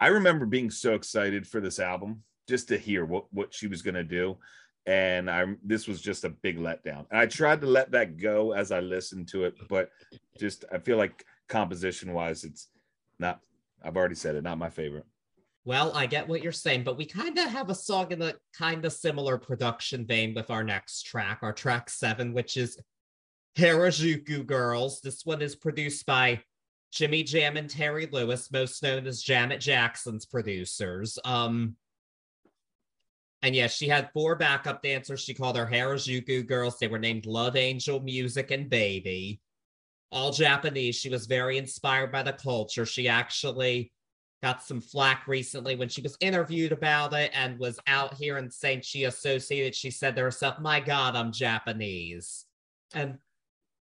I remember being so excited for this album just to hear what, what she was going to do. And I this was just a big letdown. And I tried to let that go as I listened to it, but just I feel like composition wise, it's not, I've already said it, not my favorite. Well, I get what you're saying, but we kind of have a song in a kind of similar production vein with our next track, our track seven, which is Harajuku Girls. This one is produced by Jimmy Jam and Terry Lewis, most known as Janet Jackson's producers. Um, and yes, she had four backup dancers. She called her Harajuku Girls. They were named Love Angel, Music, and Baby. All Japanese. She was very inspired by the culture. She actually got some flack recently when she was interviewed about it and was out here and saying she associated, she said to herself, My God, I'm Japanese. And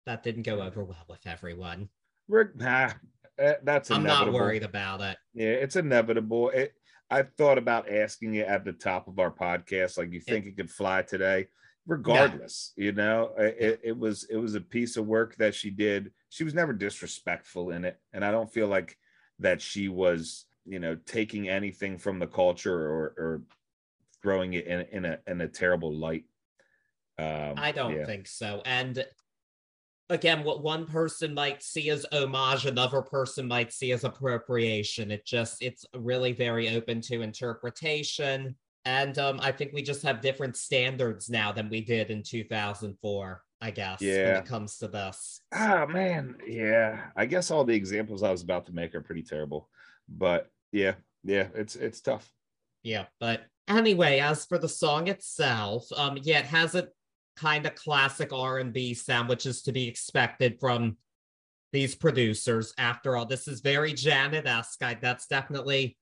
that didn't go over well with everyone. Rick, nah, Uh, that's I'm inevitable. not worried about it. Yeah, it's inevitable. It, I thought about asking it at the top of our podcast. Like, you think it, could fly today? Regardless, no. you know, it, it was it was a piece of work that she did. She was never disrespectful in it, and I don't feel like that she was, you know, taking anything from the culture or or throwing it in in a in a terrible light. Um, I don't yeah. think so. And again, what one person might see as homage, another person might see as appropriation. It just, it's really very open to interpretation. And um, I think we just have different standards now than we did in 2004, I guess, yeah. when it comes to this. Ah, man. Yeah. I guess all the examples I was about to make are pretty terrible. But yeah, yeah, it's it's tough. Yeah, but anyway, as for the song itself, um, yeah, it has a kind of classic R&B sound, which is to be expected from these producers. After all, this is very Janet-esque. That's definitely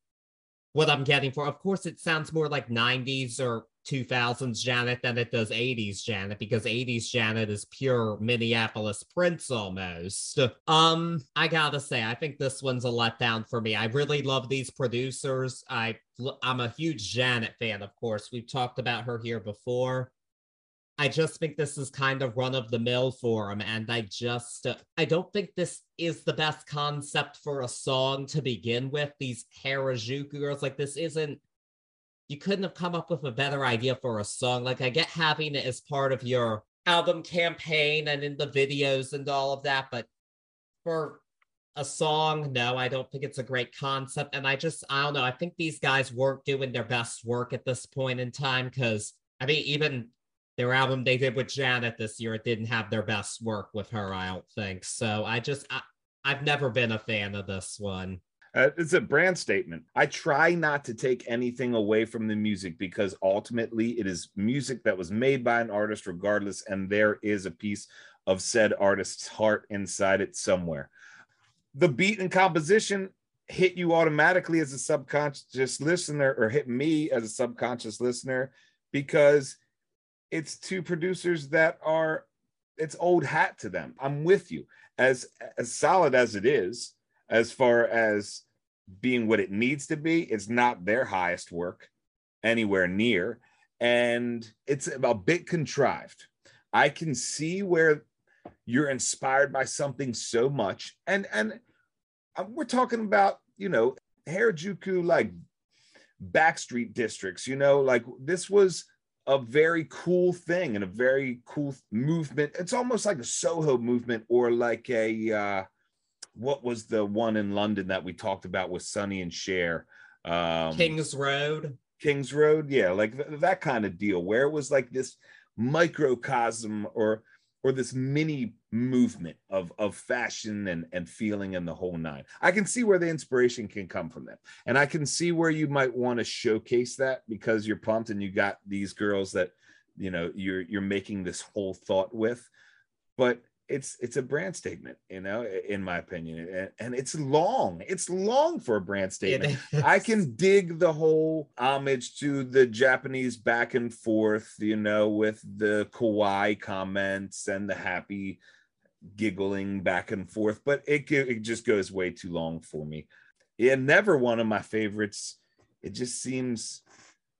what I'm getting for. Of course, it sounds more like 90s or 2000s Janet than it does 80s Janet because 80s Janet is pure Minneapolis Prince almost. Um, I gotta say, I think this one's a letdown for me. I really love these producers. I I'm a huge Janet fan, of course. We've talked about her here before. I just think this is kind of run of the mill for him. And I just, uh, I don't think this is the best concept for a song to begin with. These Harajuku girls, like, this isn't, you couldn't have come up with a better idea for a song. Like, I get having it as part of your album campaign and in the videos and all of that, but for a song, no, I don't think it's a great concept. And I just, I don't know, I think these guys weren't doing their best work at this point in time because, I mean, even their album they did with Janet this year, it didn't have their best work with her, I don't think. So I just, I, I've never been a fan of this one. Uh, it's a brand statement. I try not to take anything away from the music because ultimately it is music that was made by an artist, regardless, and there is a piece of said artist's heart inside it somewhere. The beat and composition hit you automatically as a subconscious listener, or hit me as a subconscious listener because it's two producers that are it's old hat to them. I'm with you. As as solid as it is, as far as being what it needs to be, it's not their highest work anywhere near. And it's a bit contrived. I can see where you're inspired by something so much. And and uh, we're talking about, you know, Harajuku like backstreet districts, you know, like this was a very cool thing and a very cool movement. It's almost like a Soho movement or like a uh, what was the one in London that we talked about with Sonny and Cher? Um, King's Road. King's Road, yeah, like th- that kind of deal where it was like this microcosm or or this mini movement of of fashion and and feeling and the whole nine i can see where the inspiration can come from that and i can see where you might want to showcase that because you're pumped and you got these girls that you know you're you're making this whole thought with but it's it's a brand statement you know in my opinion and, and it's long it's long for a brand statement. I can dig the whole homage to the japanese back and forth you know with the kawaii comments and the happy giggling back and forth but it, it just goes way too long for me. Yeah never one of my favorites. It just seems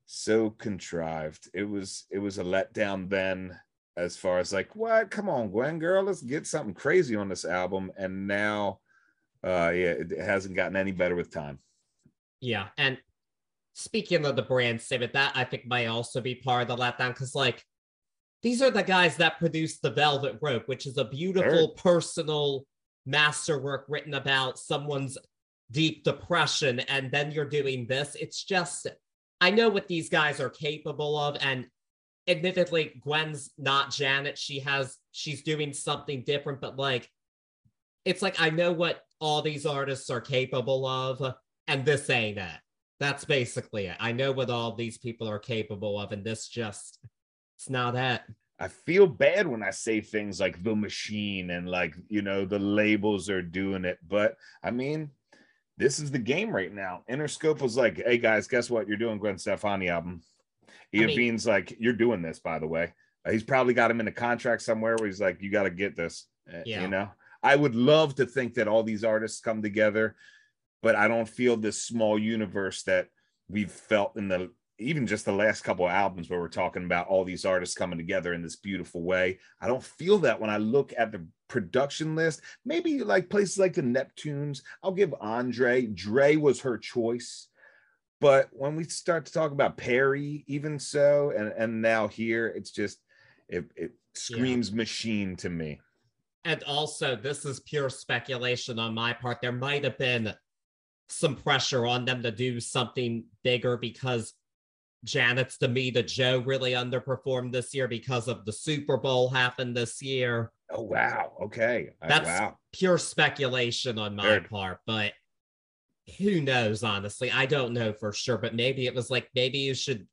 so contrived. It was it was a letdown then as far as like what? Come on gwen girl let's get something crazy on this album. And now uh yeah it, hasn't gotten any better with time. Yeah and speaking of the brand statement that i think might also be part of the letdown because like these are the guys that produced the velvet rope which is a beautiful sure. personal masterwork written about someone's deep depression and then you're doing this. It's just i know what these guys are capable of and admittedly gwen's not janet she has she's doing something different but like it's like i know what all these artists are capable of and this ain't it that's basically it i know what all these people are capable of and this just it's not it I feel bad when I say things like the machine and like, you know, the labels are doing it. But I mean, this is the game right now. Interscope was like, hey guys, guess what? You're doing Gwen Stefani album. Ian I mean, like, you're doing this, by the way. Uh, he's probably got him in a contract somewhere where he's like, you got to get this. Uh, yeah. You know, I would love to think that all these artists come together, but I don't feel this small universe that we've felt in the even just the last couple of albums where we're talking about all these artists coming together in this beautiful way. I don't feel that when I look at the production list. Maybe like places like the Neptunes. I'll give Andre. Dre was her choice. But when we start to talk about Perry, even so, and, and now here, it's just it, it screams yeah. machine to me. And also, this is pure speculation on my part. There might have been some pressure on them to do something bigger because Janet's Damita Jo really underperformed this year because of the Super Bowl happened this year. Oh wow. Okay. That's wow. pure speculation on my Heard. part, but who knows honestly. I don't know for sure, but maybe it was like maybe you should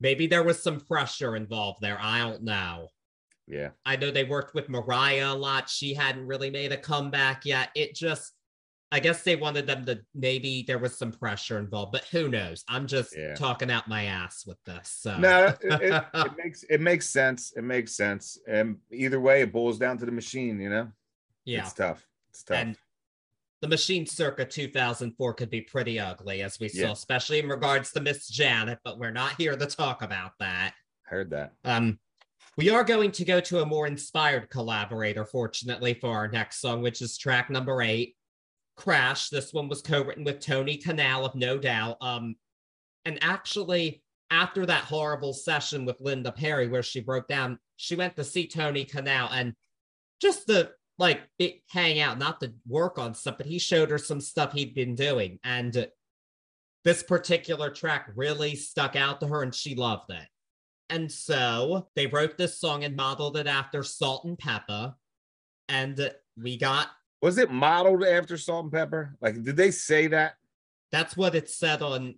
maybe there was some pressure involved there. I don't know. Yeah. I know they worked with Mariah a lot. She hadn't really made a comeback yet. It just I guess they wanted them to maybe there was some pressure involved, but who knows? I'm just yeah. talking out my ass with this. So no, it, it, it, makes it makes sense. It makes sense. And either way, it boils down to the machine, you know? Yeah. It's tough. It's tough. And the machine circa 2004 could be pretty ugly, as we yeah. saw, especially in regards to Miss Janet, but we're not here to talk about that. Heard that. Um, we are going to go to a more inspired collaborator, fortunately, for our next song, which is track number eight. Crash. This one was co-written with Tony Kanal of No Doubt. Um, and actually, after that horrible session with Linda Perry, where she broke down, she went to see Tony Kanal and just to like it, hang out, not to work on stuff, but he showed her some stuff he'd been doing. And this particular track really stuck out to her and she loved it. And so they wrote this song and modeled it after Salt-N-Pepa. And we got was it modeled after Salt-N-Pepa? Like, did they say that? That's what it said on.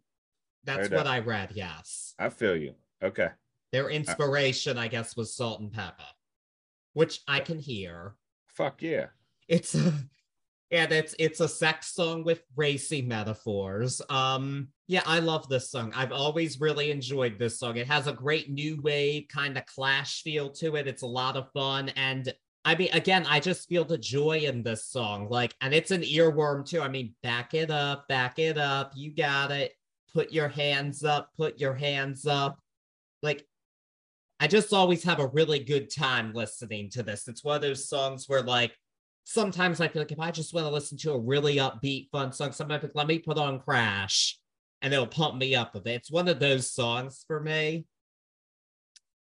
That's what I read. Yes. I feel you. Okay. Their inspiration, I guess, was Salt-N-Pepa, which I can hear. Fuck yeah. It's a, and it's it's a sex song with racy metaphors. Um, yeah, I love this song. I've always really enjoyed this song. It has a great new wave kind of clash feel to it. It's a lot of fun and I mean, again, I just feel the joy in this song. Like, and it's an earworm too. I mean, back it up, back it up. You got it. Put your hands up, put your hands up. Like, I just always have a really good time listening to this. It's one of those songs where, like, sometimes I feel like if I just want to listen to a really upbeat, fun song, sometimes like, let me put on Crash and it'll pump me up a bit. It's one of those songs for me.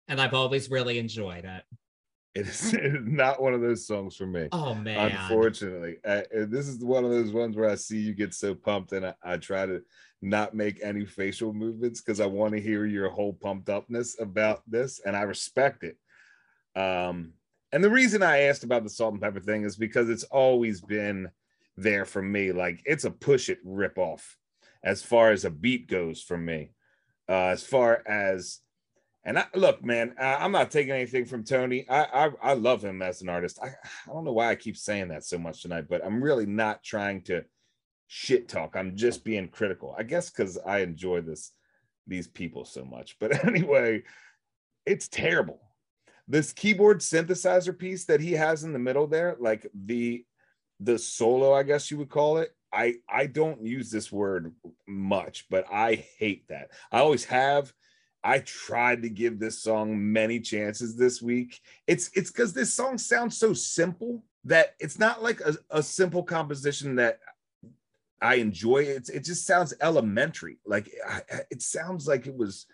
And I've always really enjoyed it. It is, it is not one of those songs for me. Oh man! Unfortunately, I, this is one of those ones where I see you get so pumped, and I, I try to not make any facial movements because I want to hear your whole pumped upness about this, and I respect it. Um, and the reason I asked about the Salt-N-Pepa thing is because it's always been there for me. Like it's a push it rip off as far as a beat goes for me. Uh, as far as and I, look, man, I, am not taking anything from Tony. I, I, I love him as an artist. I I don't know why I keep saying that so much tonight, but I'm really not trying to shit talk. I'm just being critical. I guess because I enjoy this these people so much. But anyway, it's terrible. This keyboard synthesizer piece that he has in the middle there, like the the solo, I guess you would call it. I I don't use this word much, but I hate that. I always have I tried to give this song many chances this week. It's it's because this song sounds so simple that it's not like a, a simple composition that I enjoy. It's it just sounds elementary. Like it sounds like it was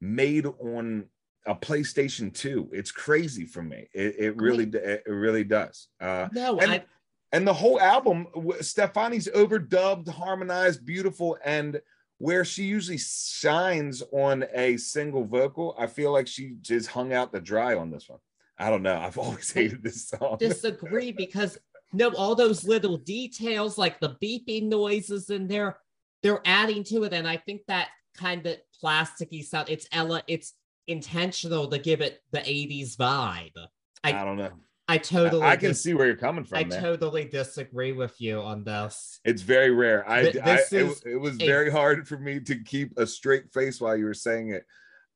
made on a PlayStation 2. It's crazy for me. It, it really it really does. Uh, no, and, I... and the whole album, Stefani's overdubbed, harmonized, beautiful, and where she usually shines on a single vocal, I feel like she just hung out the dry on this one. I don't know. I've always hated this song. Disagree because no, all those little details like the beeping noises in there, they're adding to it, and I think that kind of plasticky sound. It's Ella. It's intentional to give it the '80s vibe. I, I don't know. I totally. I can dis- see where you're coming from. I man. totally disagree with you on this. It's very rare. I, Th- I it, it, was very hard for me to keep a straight face while you were saying it.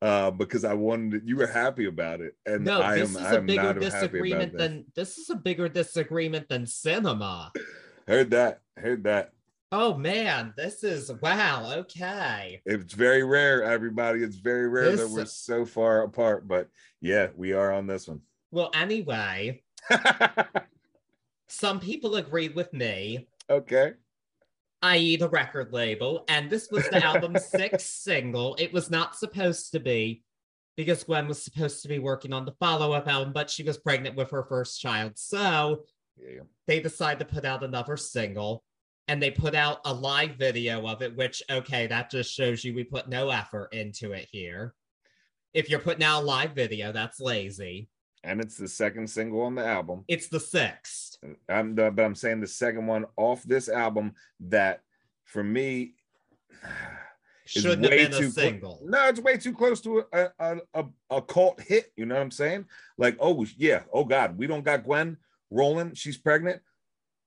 Uh, because I wanted you were happy about it, and no, I this am, is I a am bigger disagreement about this. than this is a bigger disagreement than cinema. Heard that? Heard that? Oh man, this is wow. Okay. It's very rare, everybody. It's very rare that we're so far apart, but yeah, we are on this one. Well, anyway, some people agreed with me, okay. i.e., the record label, and this was the album's sixth single. It was not supposed to be because Gwen was supposed to be working on the follow up album, but she was pregnant with her first child. So Yeah. they decided to put out another single and they put out a live video of it, which, okay, that just shows you we put no effort into it here. If you're putting out a live video, that's lazy. And it's the second single on the album. It's the sixth. I'm the, but I'm saying the second one off this album that for me Shouldn't have been a single. no, it's way too close to a, a, a, a cult hit. You know what I'm saying? Like, oh yeah, oh God, we don't got Gwen rolling. She's pregnant.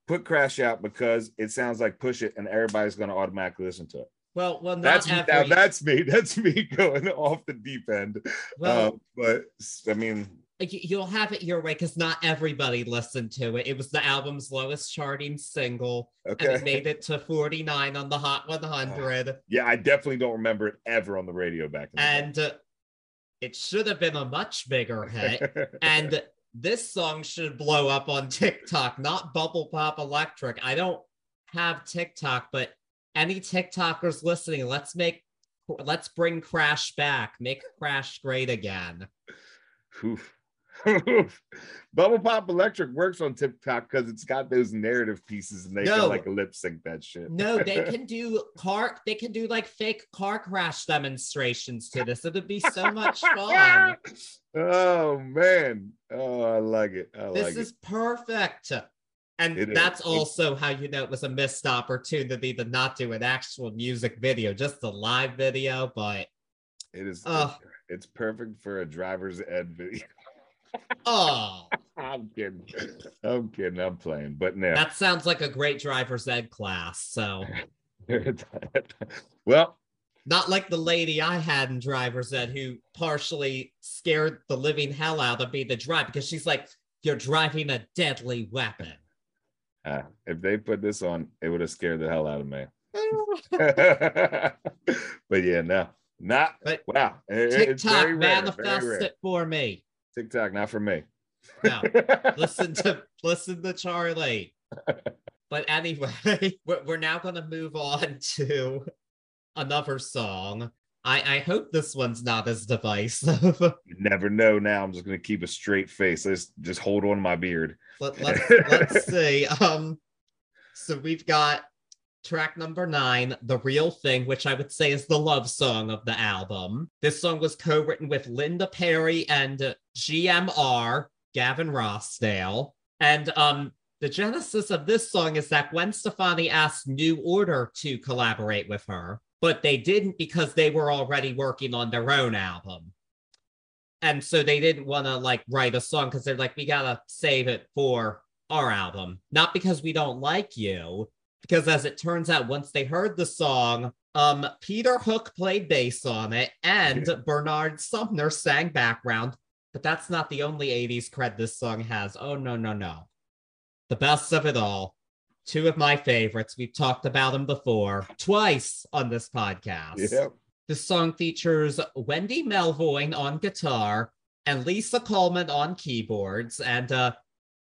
Put Crash out because it sounds like Push It, and everybody's gonna automatically listen to it. Well, well, That's now that's me. That's me going off the deep end. well, Uh, but I mean, you'll have it your way because not everybody listened to it. It was the album's lowest charting single, and it made it to 49 on the Hot 100. Yeah, I definitely don't remember it ever on the radio back then. and uh, it should have been a much bigger hit. and this song should blow up on TikTok, not Bubble Pop Electric. I don't have TikTok, but any TikTokers listening, let's make let's bring Crash back, make Crash great again. Oof. Bubble Pop Electric works on TikTok because it's got those narrative pieces and they No. can like lip sync that shit. No, they can do car. They can do like fake car crash demonstrations to this. It'd be so much fun. oh man. Oh, I like it. I this like is perfect. And It is. that's It- also how you know it was a missed opportunity to not do an actual music video, just a live video. But it. It is Ugh. it's perfect for a driver's ed video. Oh, I'm kidding. I'm kidding. I'm playing. But no. that sounds like a great driver's ed class. So well, not like the lady I had in driver's ed who partially scared the living hell out of me to drive because she's like, "You're driving a deadly weapon." uh, if they put this on, it would have scared the hell out of me. but yeah, no, not But wow. TikTok very rare, very rare. it for me. TikTok, not for me. No. listen to listen to Charlie. But anyway, we're, now going to move on to another song. I, I hope this one's not as divisive. You never know. Now I'm just gonna keep a straight face. Let's just hold on to my beard. Let, let's let's see. Um, so we've got track number nine, "The Real Thing," which I would say is the love song of the album. This song was co-written with Linda Perry and GMR Gavin Rossdale, and um. The genesis of this song is that Gwen Stefani asked New Order to collaborate with her, but they didn't because they were already working on their own album and so they didn't want to like write a song because they're like we gotta save it for our album not because we don't like you because as it turns out once they heard the song um peter hook played bass on it and bernard sumner sang background but that's not the only 80s cred this song has oh no no no the best of it all two of my favorites we've talked about them before twice on this podcast Yep. this song features Wendy Melvoin on guitar and Lisa Coleman on keyboards. And uh,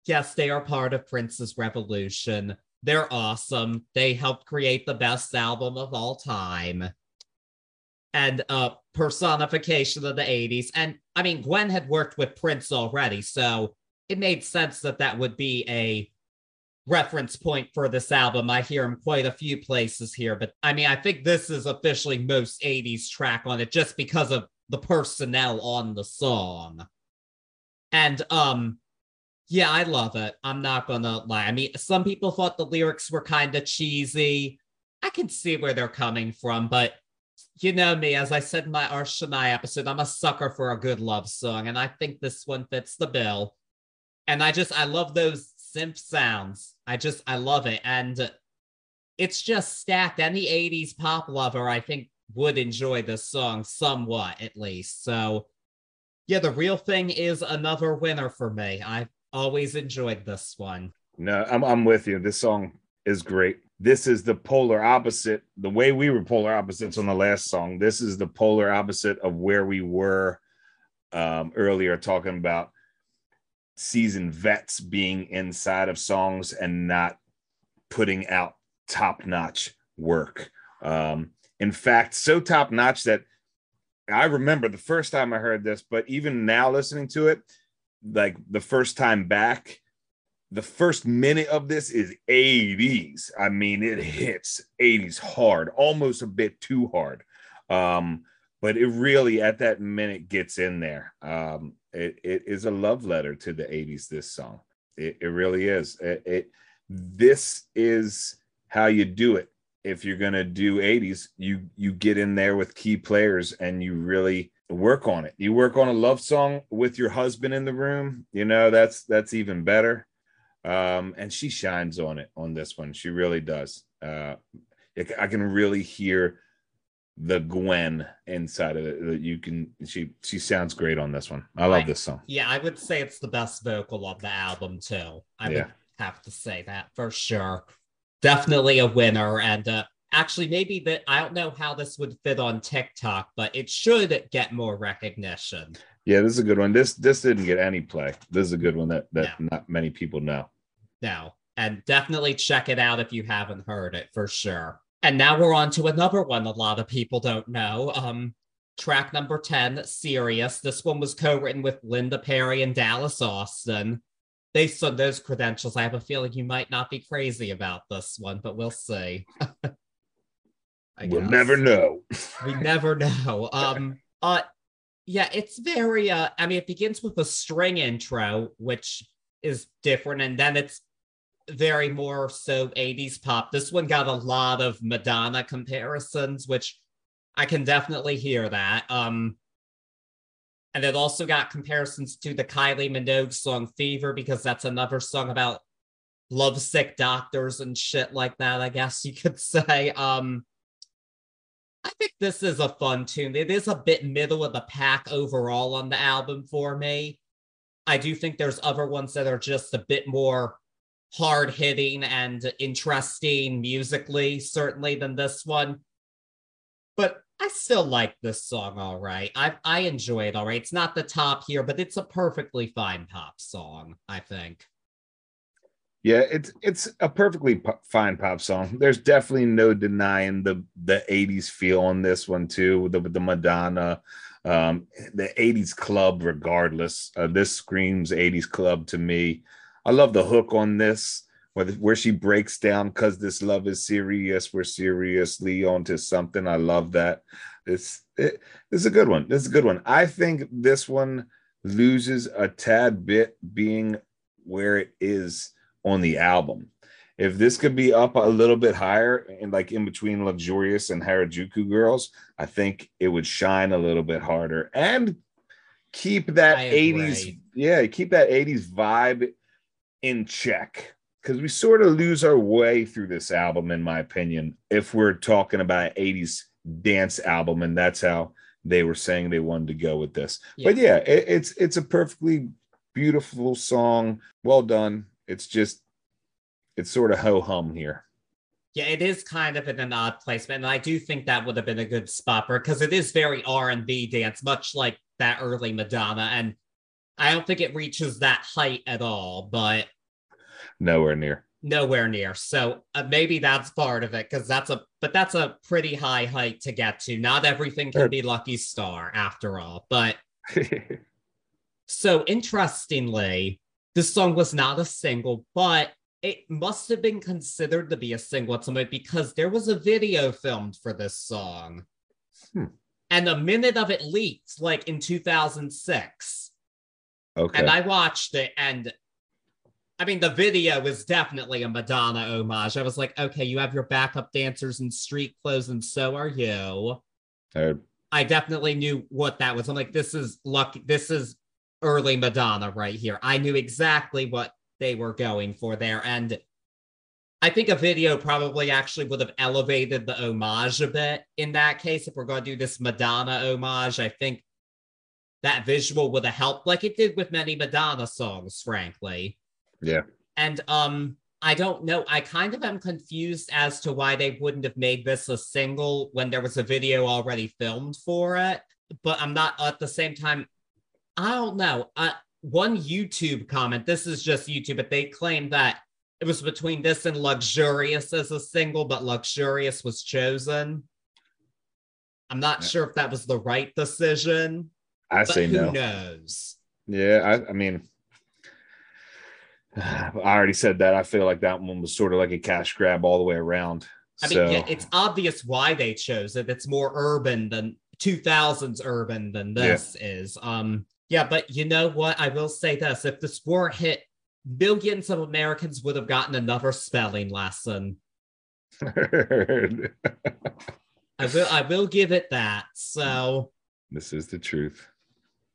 yes, they are part of Prince's Revolution. They're awesome. They helped create the best album of all time and uh, personification of the 80s. And I mean, Gwen had worked with Prince already, so it made sense that that would be a reference point for this album. I hear him quite a few places here, but I mean, I think this is officially most 80s track on it just because of the personnel on the song. And um yeah, I love it. I'm not gonna lie. I mean, some people thought the lyrics were kind of cheesy. I can see where they're coming from, but you know me, as I said in my Our Shania episode, I'm a sucker for a good love song, and I think this one fits the bill. And I just I love those synth sounds. I just I love it. And it's just stacked. Any 80s pop lover, I think, would enjoy this song somewhat at least. So yeah, the real thing is another winner for me. I've always enjoyed this one. No, I'm I'm with you. This song is great. This is the polar opposite. The way we were polar opposites on the last song. This is the polar opposite of where we were um, earlier, talking about seasoned vets being inside of songs and not putting out top notch work. Um, in fact, so top notch that I remember the first time I heard this, but even now listening to it, like the first time back, the first minute of this is 80s. I mean, it hits 80s hard, almost a bit too hard. Um, but it really at that minute gets in there. Um, it, it is a love letter to the 80s, this song. It, it really is. It, it this is how you do it. If you're gonna do 80s, you you get in there with key players and you really work on it. You work on a love song with your husband in the room, you know, that's that's even better. Um, and she shines on it on this one. She really does. Uh, I can really hear the Gwen inside of it. That you can she she sounds great on this one. I love I, this song. Yeah, I would say it's the best vocal of the album too. I yeah. would have to say that for sure. Definitely a winner, and uh, actually maybe that I don't know how this would fit on TikTok, but it should get more recognition. Yeah, this is a good one. This this didn't get any play. This is a good one that that no. not many people know. No, and definitely check it out if you haven't heard it for sure. And now we're on to another one a lot of people don't know. Um, track number 10, Serious. This one was co-written with Linda Perry and Dallas Austin. Based on those credentials, I have a feeling you might not be crazy about this one, but we'll see. we'll never know. we never know. Um, uh, yeah, it's very. Uh, I mean, it begins with a string intro, which is different, and then it's very more so 80s pop. This one got a lot of Madonna comparisons, which I can definitely hear that. Um, and it also got comparisons to the Kylie Minogue song Fever, because that's another song about lovesick doctors and shit like that, I guess you could say. Um, I think this is a fun tune. It is a bit middle of the pack overall on the album for me. I do think there's other ones that are just a bit more hard hitting and interesting musically, certainly, than this one. But I still like this song all right. I, I enjoy it all right. It's not the top here, but it's a perfectly fine pop song, I think. Yeah, it's it's a perfectly fine pop song. There's definitely no denying the the 80s feel on this one too, the the Madonna, um, the 80s club. Regardless, uh, this screams 80s club to me. I love the hook on this, where, where she breaks down because this love is serious. We're seriously onto something. I love that. It's it, this is a good one. This is a good one. I think this one loses a tad bit being where it is on the album. If this could be up a little bit higher and like in between Luxurious and Harajuku Girls, I think it would shine a little bit harder and keep that 80s yeah, keep that 80s vibe in check because we sort of lose our way through this album, in my opinion, if we're talking about 80s dance album, and that's how they were saying they wanted to go with this. Yeah. But yeah, it, it's it's a perfectly beautiful song. Well done. It's just it's sort of ho hum here. Yeah, it is kind of in an odd placement, and I do think that would have been a good spot for because it is very R and B dance, much like that early Madonna, and I don't think it reaches that height at all. But nowhere near. nowhere near. So uh, maybe that's part of it because that's a but that's a pretty high height to get to. Not everything can be lucky star after all but so interestingly this song was not a single but it must have been considered to be a single at some point because there was a video filmed for this song hmm. and a minute of it leaked like in 2006 okay and i watched it and I mean, the video was definitely a Madonna homage. I was like, okay, you have your backup dancers in street clothes, and so are you. Uh, I definitely knew what that was. I'm like, this is lucky. This is early Madonna right here. I knew exactly what they were going for there. And I think a video probably actually would have elevated the homage a bit in that case. If we're going to do this Madonna homage, I think that visual would have helped, like it did with many Madonna songs, frankly. Yeah. And um, I don't know. I kind of am confused as to why they wouldn't have made this a single when there was a video already filmed for it. But I'm not at the same time. I don't know. Uh, one YouTube comment. This is just YouTube, but they claim that it was between this and Luxurious as a single, but Luxurious was chosen. I'm not sure if that was the right decision. I say who no. knows? Yeah, I, I mean, I already said that. I feel like that one was sort of like a cash grab all the way around. I mean, yeah, it's obvious why they chose it. It's more urban than 2000s urban than this is. Um, yeah, but you know what? I will say this: if this war hit, millions of Americans would have gotten another spelling lesson. I will. I will give it that. So this is the truth.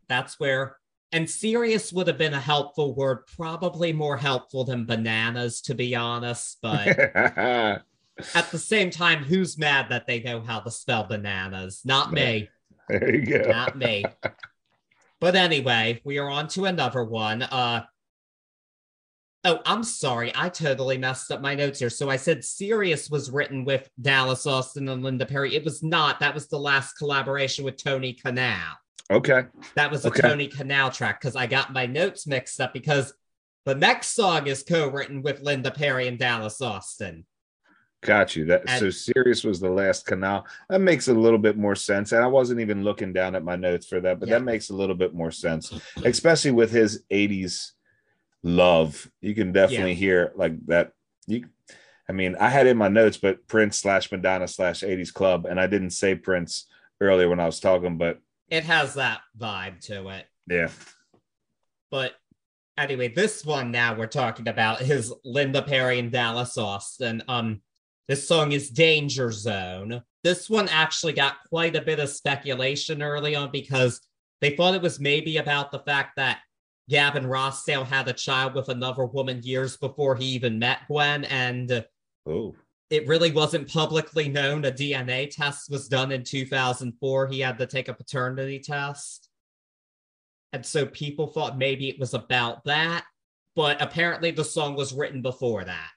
that's where. And serious would have been a helpful word, probably more helpful than bananas, to be honest. But at the same time, who's mad that they know how to spell bananas? Not me. there you go. Not me. But anyway, we are on to another one. Uh Oh, I'm sorry. I totally messed up my notes here. So I said Serious was written with Dallas Austin and Linda Perry. It was not. That was the last collaboration with Tony Kanal. Okay. That was a Okay. Tony Kanal track because I got my notes mixed up because the next song is co-written with Linda Perry and Dallas Austin. Got you. That so And- serious was the last Kanal. That makes a little bit more sense. And I wasn't even looking down at my notes for that, but Yeah. that makes a little bit more sense, especially with his 80s love. You can definitely Yeah. hear like that. You I mean, I had in my notes, but Prince slash Madonna slash 80s club, and I didn't say Prince earlier when I was talking, but It has that vibe to it. yeah. But anyway, this one now we're talking about is Linda Perry and Dallas Austin. Um, this song is Danger Zone. This one actually got quite a bit of speculation early on because they thought it was maybe about the fact that Gavin Rossdale had a child with another woman years before he even met Gwen, and Oh, it really wasn't publicly known. A DNA test was done in 2004. He had to take a paternity test. And so people thought maybe it was about that, but apparently the song was written before that.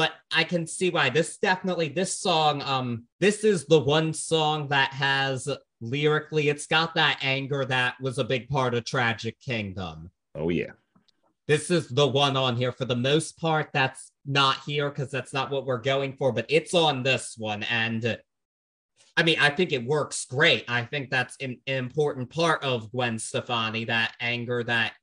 But I can see why. This definitely this song um this is the one song that has lyrically it's got that anger that was a big part of Tragic Kingdom. Oh yeah. this is the one on here. For the most part that's not here because that's not what we're going for but it's on this one. And i mean i think it works great. I think that's an, an important part of gwen stefani that anger that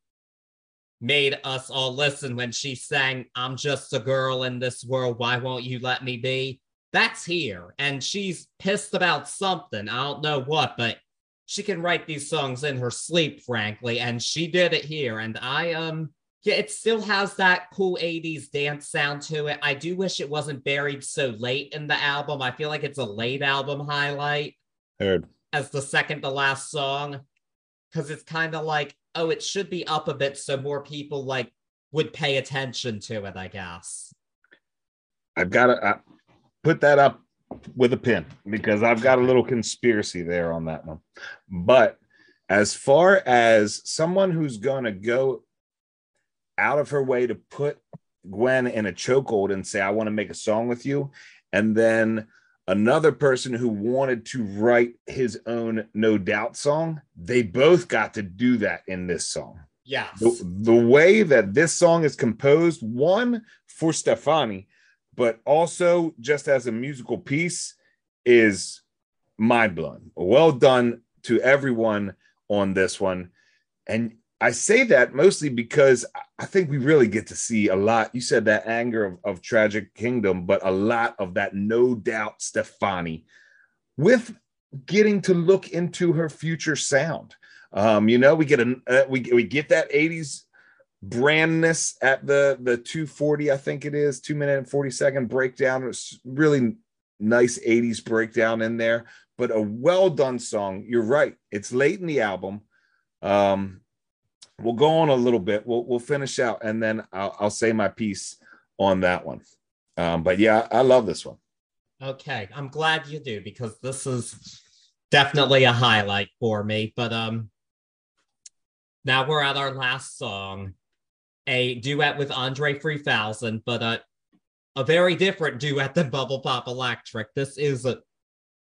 made us all listen when she sang i'm just a girl in this world why won't you let me be that's here and she's pissed about something i don't know what but she can write these songs in her sleep frankly and she did it here and i um yeah, it still has that cool 80s dance sound to it. I do wish it wasn't buried so late in the album. I feel like it's a late album highlight Heard. as the second to last song because it's kind of like, oh, it should be up a bit so more people like would pay attention to it, I guess. I've got to uh, put that up with a pin because I've got a little conspiracy there on that one. But as far as someone who's going to go out of her way to put Gwen in a chokehold and say, I want to make a song with you, and then another person who wanted to write his own No Doubt song, they both got to do that in this song Yeah. the, the way that this song is composed, one for Stefani, but also just as a musical piece, is mind blowing. Well done to everyone on this one. And I say that mostly because I- think we really get to see a lot. You said that anger of, of Tragic Kingdom, but a lot of that, no doubt, Stefani, with getting to look into her future sound. Um, you know, we get a uh, we we get that 80s brandness at the the 240, I think it is, two minute and 40 second breakdown. It's really nice 80s breakdown in there, but a well done song. You're right. It's late in the album. Um, we'll go on a little bit. We'll we'll finish out and then I'll, I'll say my piece on that one. Um, but yeah, I love this one. Okay, I'm glad you do because this is definitely a highlight for me. But um, now we're at our last song, a duet with Andre 3000, but a a very different duet than Bubble Pop Electric. This is a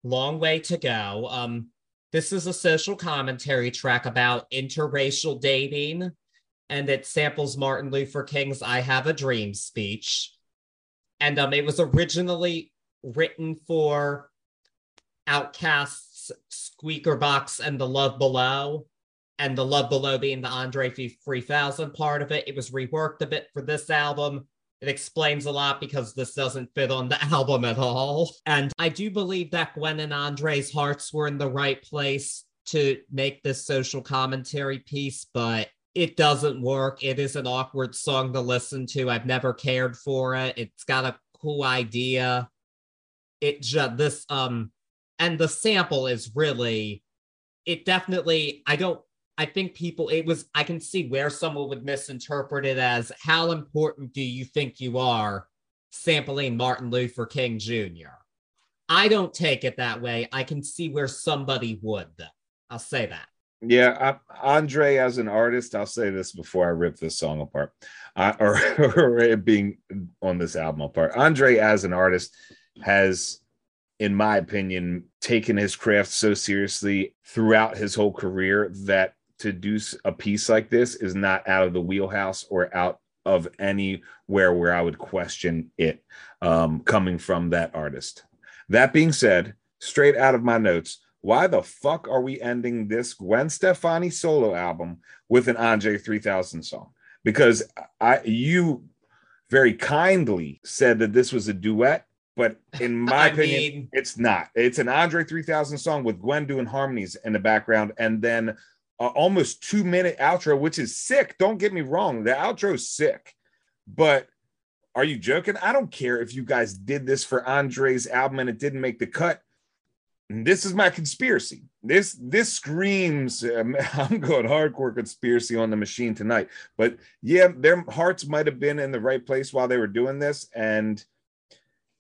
long way to go. Um, this is a social commentary track about interracial dating, and it samples Martin Luther King's "I Have a Dream" speech. And um, it was originally written for OutKast's, Squeaker Box and The Love Below, and The Love Below being the Andre 3000 part of it. It was reworked a bit for this album. It explains a lot because this doesn't fit on the album at all. And I do believe that Gwen and Andre's hearts were in the right place to make this social commentary piece, but it doesn't work. It is an awkward song to listen to. I've never cared for it. It's got a cool idea. It just this um and the sample is really it definitely I don't I think people it was I can see where someone would misinterpret it as how important do you think you are sampling Martin Luther King Jr. I don't take it that way. I can see where somebody would though. I'll say that. Yeah, I, Andre as an artist, I'll say this before I rip this song apart, uh, or, or it being on this album apart. Andre as an artist has, in my opinion, taken his craft so seriously throughout his whole career that to do a piece like this is not out of the wheelhouse or out of anywhere where I would question it um, coming from that artist. That being said, straight out of my notes, why the fuck are we ending this Gwen Stefani solo album with an Andre 3000 song? Because I you very kindly said that this was a duet, but in my opinion, mean... it's not. It's an Andre 3000 song with Gwen doing harmonies in the background and then almost two minute outro, which is sick. Don't get me wrong, the outro's sick, but are you joking? I don't care if you guys did this for Andre's album and it didn't make the cut this is my conspiracy. This this screams. Um, I'm going hardcore conspiracy on the machine tonight. But yeah, their hearts might have been in the right place while they were doing this. And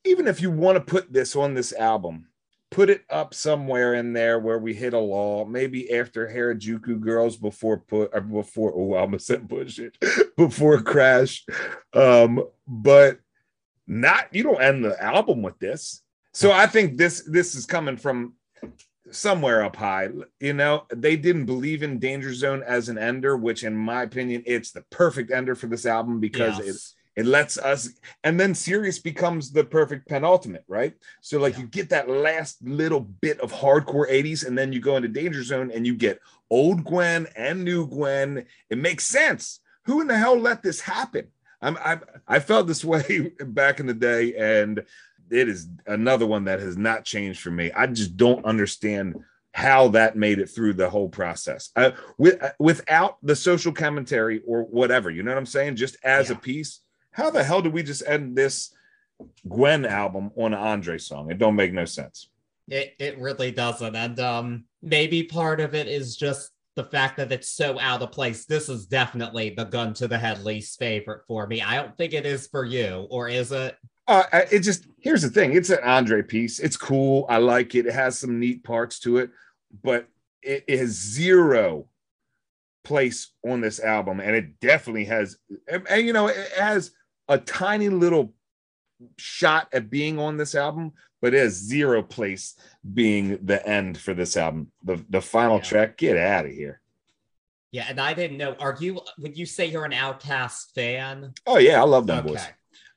even if you want to put this on this album, put it up somewhere in there where we hit a law. Maybe after Harajuku Girls, before put or before. Oh, I almost said push it before Crash. Um, but not you don't end the album with this so I think this this is coming from somewhere up high. You know, they didn't believe in Danger Zone as an ender, which in my opinion, it's the perfect ender for this album because yes. It lets us and then Serious becomes the perfect penultimate, right? So like yeah. you get that last little bit of hardcore 80s and then you go into Danger Zone and you get old Gwen and new Gwen. It makes sense. Who in the hell let this happen? I'm, i I felt this way back in the day, and it is another one that has not changed for me. I just don't understand how that made it through the whole process uh, with, uh, without the social commentary or whatever. You know what I'm saying? Just as yeah. a piece. How the hell did we just end this Gwen album on an Andre song? It don't make no sense. It it really doesn't, and um, maybe part of it is just the fact that it's so out of place. This is definitely the gun to the head least favorite for me. I don't think it is for you, or is it? Uh, it just here's the thing: it's an Andre piece. It's cool. I like it. It has some neat parts to it, but it, it has zero place on this album, and it definitely has. And, and you know, it has a tiny little shot at being on this album, but it has zero place being the end for this album. The the final yeah. track. Get out of here. Yeah, and I didn't know. Are you? Would you say you're an OutKast fan? Oh yeah, I love them okay. boys.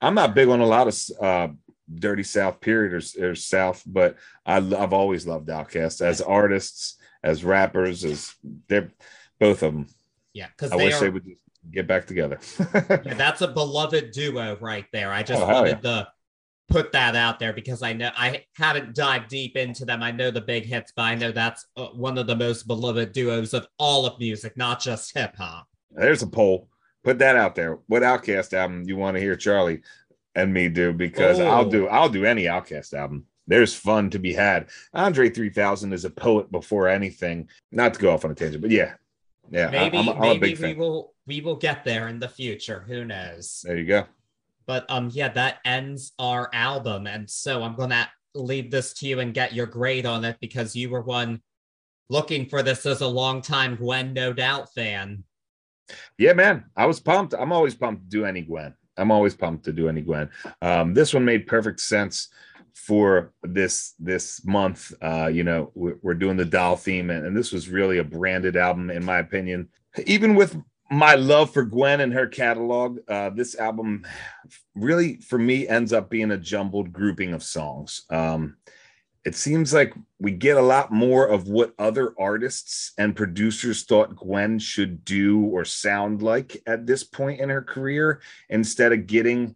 I'm not big on a lot of uh, dirty South period or, or South, but I, have always loved OutKast as artists, as rappers, as they're both of them. Yeah, because I wish are, they would get back together. yeah, that's a beloved duo right there. I just oh, wanted yeah. to put that out there because I know I haven't dived deep into them. I know the big hits, but I know that's uh, one of the most beloved duos of all of music, not just hip hop. There's a poll put that out there. What OutKast album you want to hear Charlie and me do? Because oh. I'll do I'll do any OutKast album. There's fun to be had. Andre 3000 is a poet before anything. Not to go off on a tangent, but yeah, yeah. Maybe I'm, I'm maybe we will we will get there in the future. Who knows? There you go. But um, yeah, that ends our album, and so I'm gonna leave this to you and get your grade on it because you were one looking for this as a longtime Gwen No Doubt fan. Yeah, man, I was pumped. I'm always pumped to do any Gwen. I'm always pumped to do any Gwen. Um, this one made perfect sense for this this month. Uh, you know, we're, we're doing the doll theme, and, and this was really a branded album, in my opinion. Even with my love for Gwen and her catalog, uh, this album really, for me, ends up being a jumbled grouping of songs. Um, it seems like we get a lot more of what other artists and producers thought Gwen should do or sound like at this point in her career instead of getting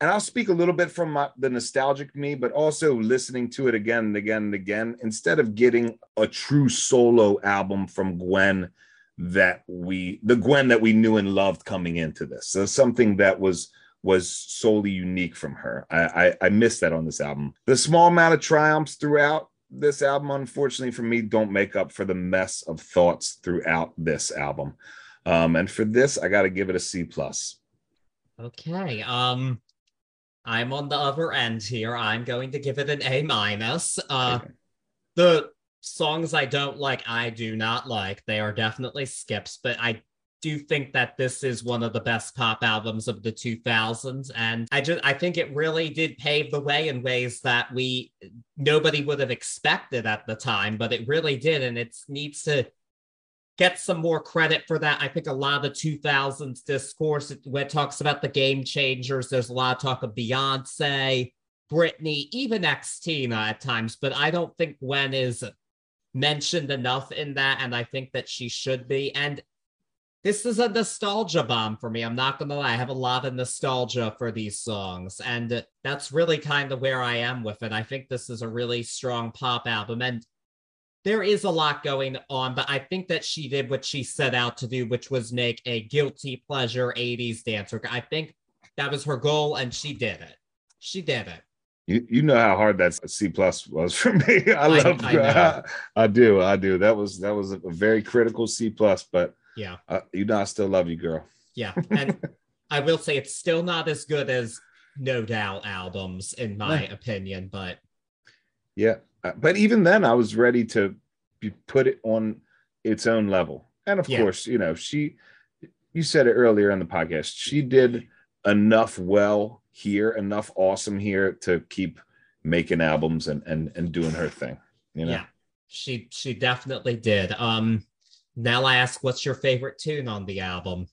and I'll speak a little bit from my, the nostalgic me, but also listening to it again and again and again, instead of getting a true solo album from Gwen that we, the Gwen that we knew and loved coming into this. So something that was was solely unique from her. I, I, I missed that on this album. The small amount of triumphs throughout this album, unfortunately for me, don't make up for the mess of thoughts throughout this album. Um, and for this, I got to give it a C plus. Okay. Um, I'm on the other end here. I'm going to give it an A minus. Uh, okay. the songs I don't like, I do not like. They are definitely skips, but I do think that this is one of the best pop albums of the 2000s and i just i think it really did pave the way in ways that we nobody would have expected at the time but it really did and it needs to get some more credit for that i think a lot of the 2000s discourse when it talks about the game changers there's a lot of talk of beyonce britney even xtina at times but i don't think gwen is mentioned enough in that and i think that she should be and this is a nostalgia bomb for me. I'm not gonna lie. I have a lot of nostalgia for these songs, and that's really kind of where I am with it. I think this is a really strong pop album, and there is a lot going on, but I think that she did what she set out to do, which was make a guilty pleasure 80s dancer. I think that was her goal, and she did it. She did it. You, you know how hard that C plus was for me. I love I, I, I, I do I do that was that was a very critical C plus, but yeah. Uh, you know, I still love you, girl. Yeah. And I will say it's still not as good as No Doubt albums, in my opinion, but. Yeah. Uh, but even then, I was ready to put it on its own level. And of yeah. course, you know, she, you said it earlier in the podcast, she did enough well here, enough awesome here to keep making albums and and and doing her thing. You know? Yeah, she she definitely did. Um, now I ask, what's your favorite tune on the album?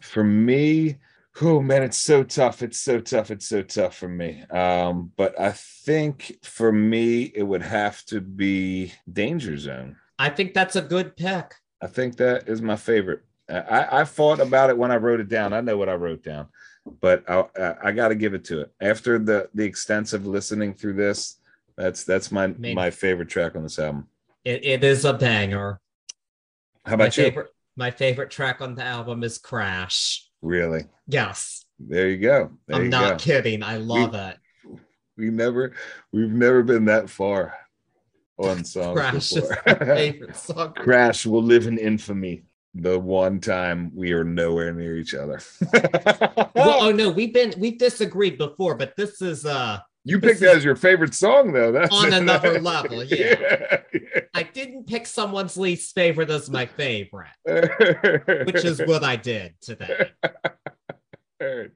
For me, oh man, it's so tough. It's so tough. It's so tough for me. Um, but I think for me, it would have to be Danger Zone. I think that's a good pick. I think that is my favorite. I, I thought about it when I wrote it down. I know what I wrote down, but I, I, I got to give it to it. After the the extensive listening through this, that's that's my my favorite track on this album. It, it is a banger. How about my you? Favorite, my favorite track on the album is Crash. Really? Yes. There you go. There I'm you not go. kidding. I love we, it. We never, we've never been that far on songs Crash before. favorite song. Crash will live in infamy. The one time we are nowhere near each other. well, oh no, we've been we've disagreed before, but this is uh you picked that as your favorite song, though. That's on another level. Yeah. yeah, yeah. I didn't pick someone's least favorite as my favorite, which is what I did today.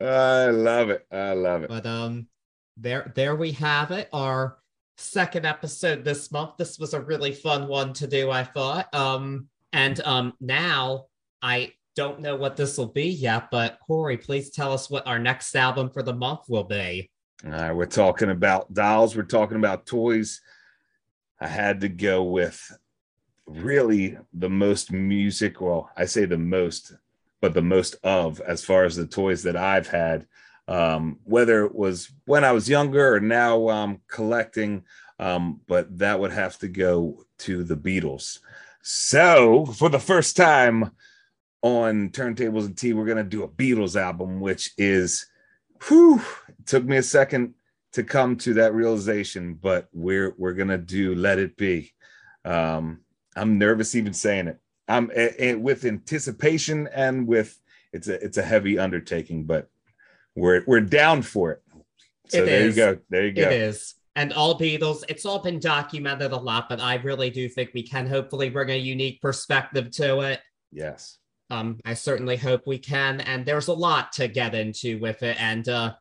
I love it. I love it. But um, there, there we have it. Our second episode this month. This was a really fun one to do. I thought. Um, and um, now I don't know what this will be yet, but Cory, please tell us what our next album for the month will be. Uh, we're talking about dolls. We're talking about toys. I had to go with really the most music. Well, I say the most, but the most of as far as the toys that I've had, um, whether it was when I was younger or now um, collecting. Um, but that would have to go to the Beatles. So, for the first time on Turntables and Tea, we're going to do a Beatles album, which is whew, took me a second to come to that realization, but we're we're gonna do let it be. Um, I'm nervous even saying it. I'm a, a, with anticipation and with it's a it's a heavy undertaking, but we're we're down for it. So It there is. you go. There you go. It is. And all Beatles, it's all been documented a lot, but I really do think we can hopefully bring a unique perspective to it. Yes. Um, I certainly hope we can. And there's a lot to get into with it and uh,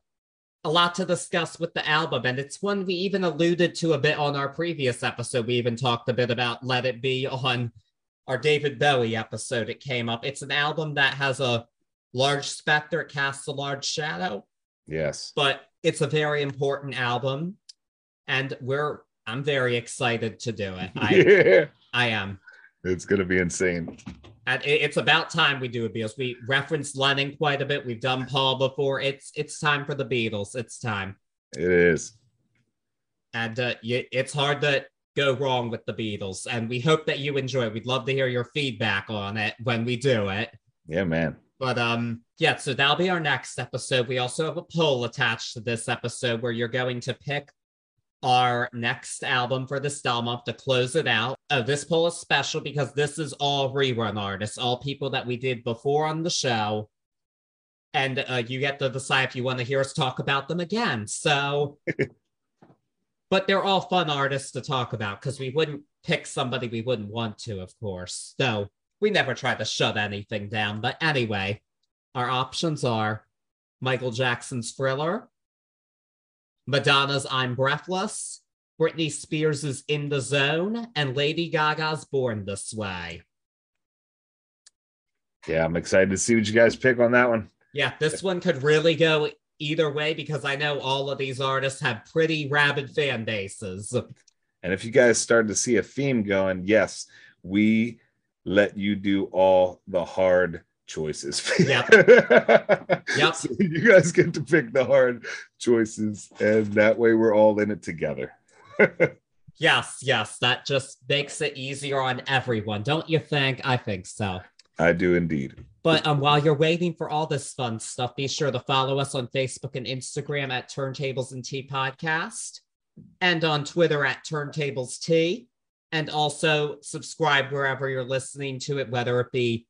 a lot to discuss with the album. And it's one we even alluded to a bit on our previous episode. We even talked a bit about Let It Be on our David Bowie episode. It came up. It's an album that has a large specter, it casts a large shadow Yes. but it's a very important album and we're i'm very excited to do it i yeah. i am It's gonna be insane. And it's about time we do it because we referenced lennon quite a bit. We've done paul before. It's it's time for the beatles. It's time. It is. and uh, it's hard to go wrong with the beatles. And we hope that you enjoy it. We'd love to hear your feedback on it when we do it. Yeah, man. But um, yeah, so that'll be our next episode. We also have a poll attached to this episode where you're going to pick our next album for the style month to close it out. Oh, this poll is special because this is all rerun artists, all people that we did before on the show. And uh, you get to decide if you want to hear us talk about them again. So, but they're all fun artists to talk about because we wouldn't pick somebody we wouldn't want to, of course. So, we never try to shut anything down. But anyway, our options are Michael Jackson's Thriller, Madonna's I'm Breathless, Britney Spears' In the Zone, and Lady Gaga's Born This Way. Yeah, I'm excited to see what you guys pick on that one. Yeah, this one could really go either way because I know all of these artists have pretty rabid fan bases. And if you guys start to see a theme going, yes, we let you do all the hard choices. Yep. Yep. So you guys get to pick the hard choices, and that way we're all in it together. Yes, yes, that just makes it easier on everyone, don't you think? I think so. I do indeed. But um, while you're waiting for all this fun stuff, be sure to follow us on Facebook and Instagram at Turntables and Tea Podcast, and on Twitter at Turntables Tea, and also subscribe wherever you're listening to it, whether it be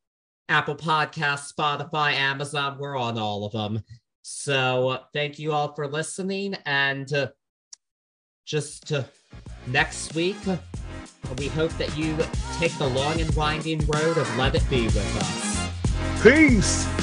Apple Podcasts, Spotify, Amazon. We're on all of them. So uh, thank you all for listening, and uh, just uh, next week. We hope that you take the long and winding road of Let It Be with us. Peace.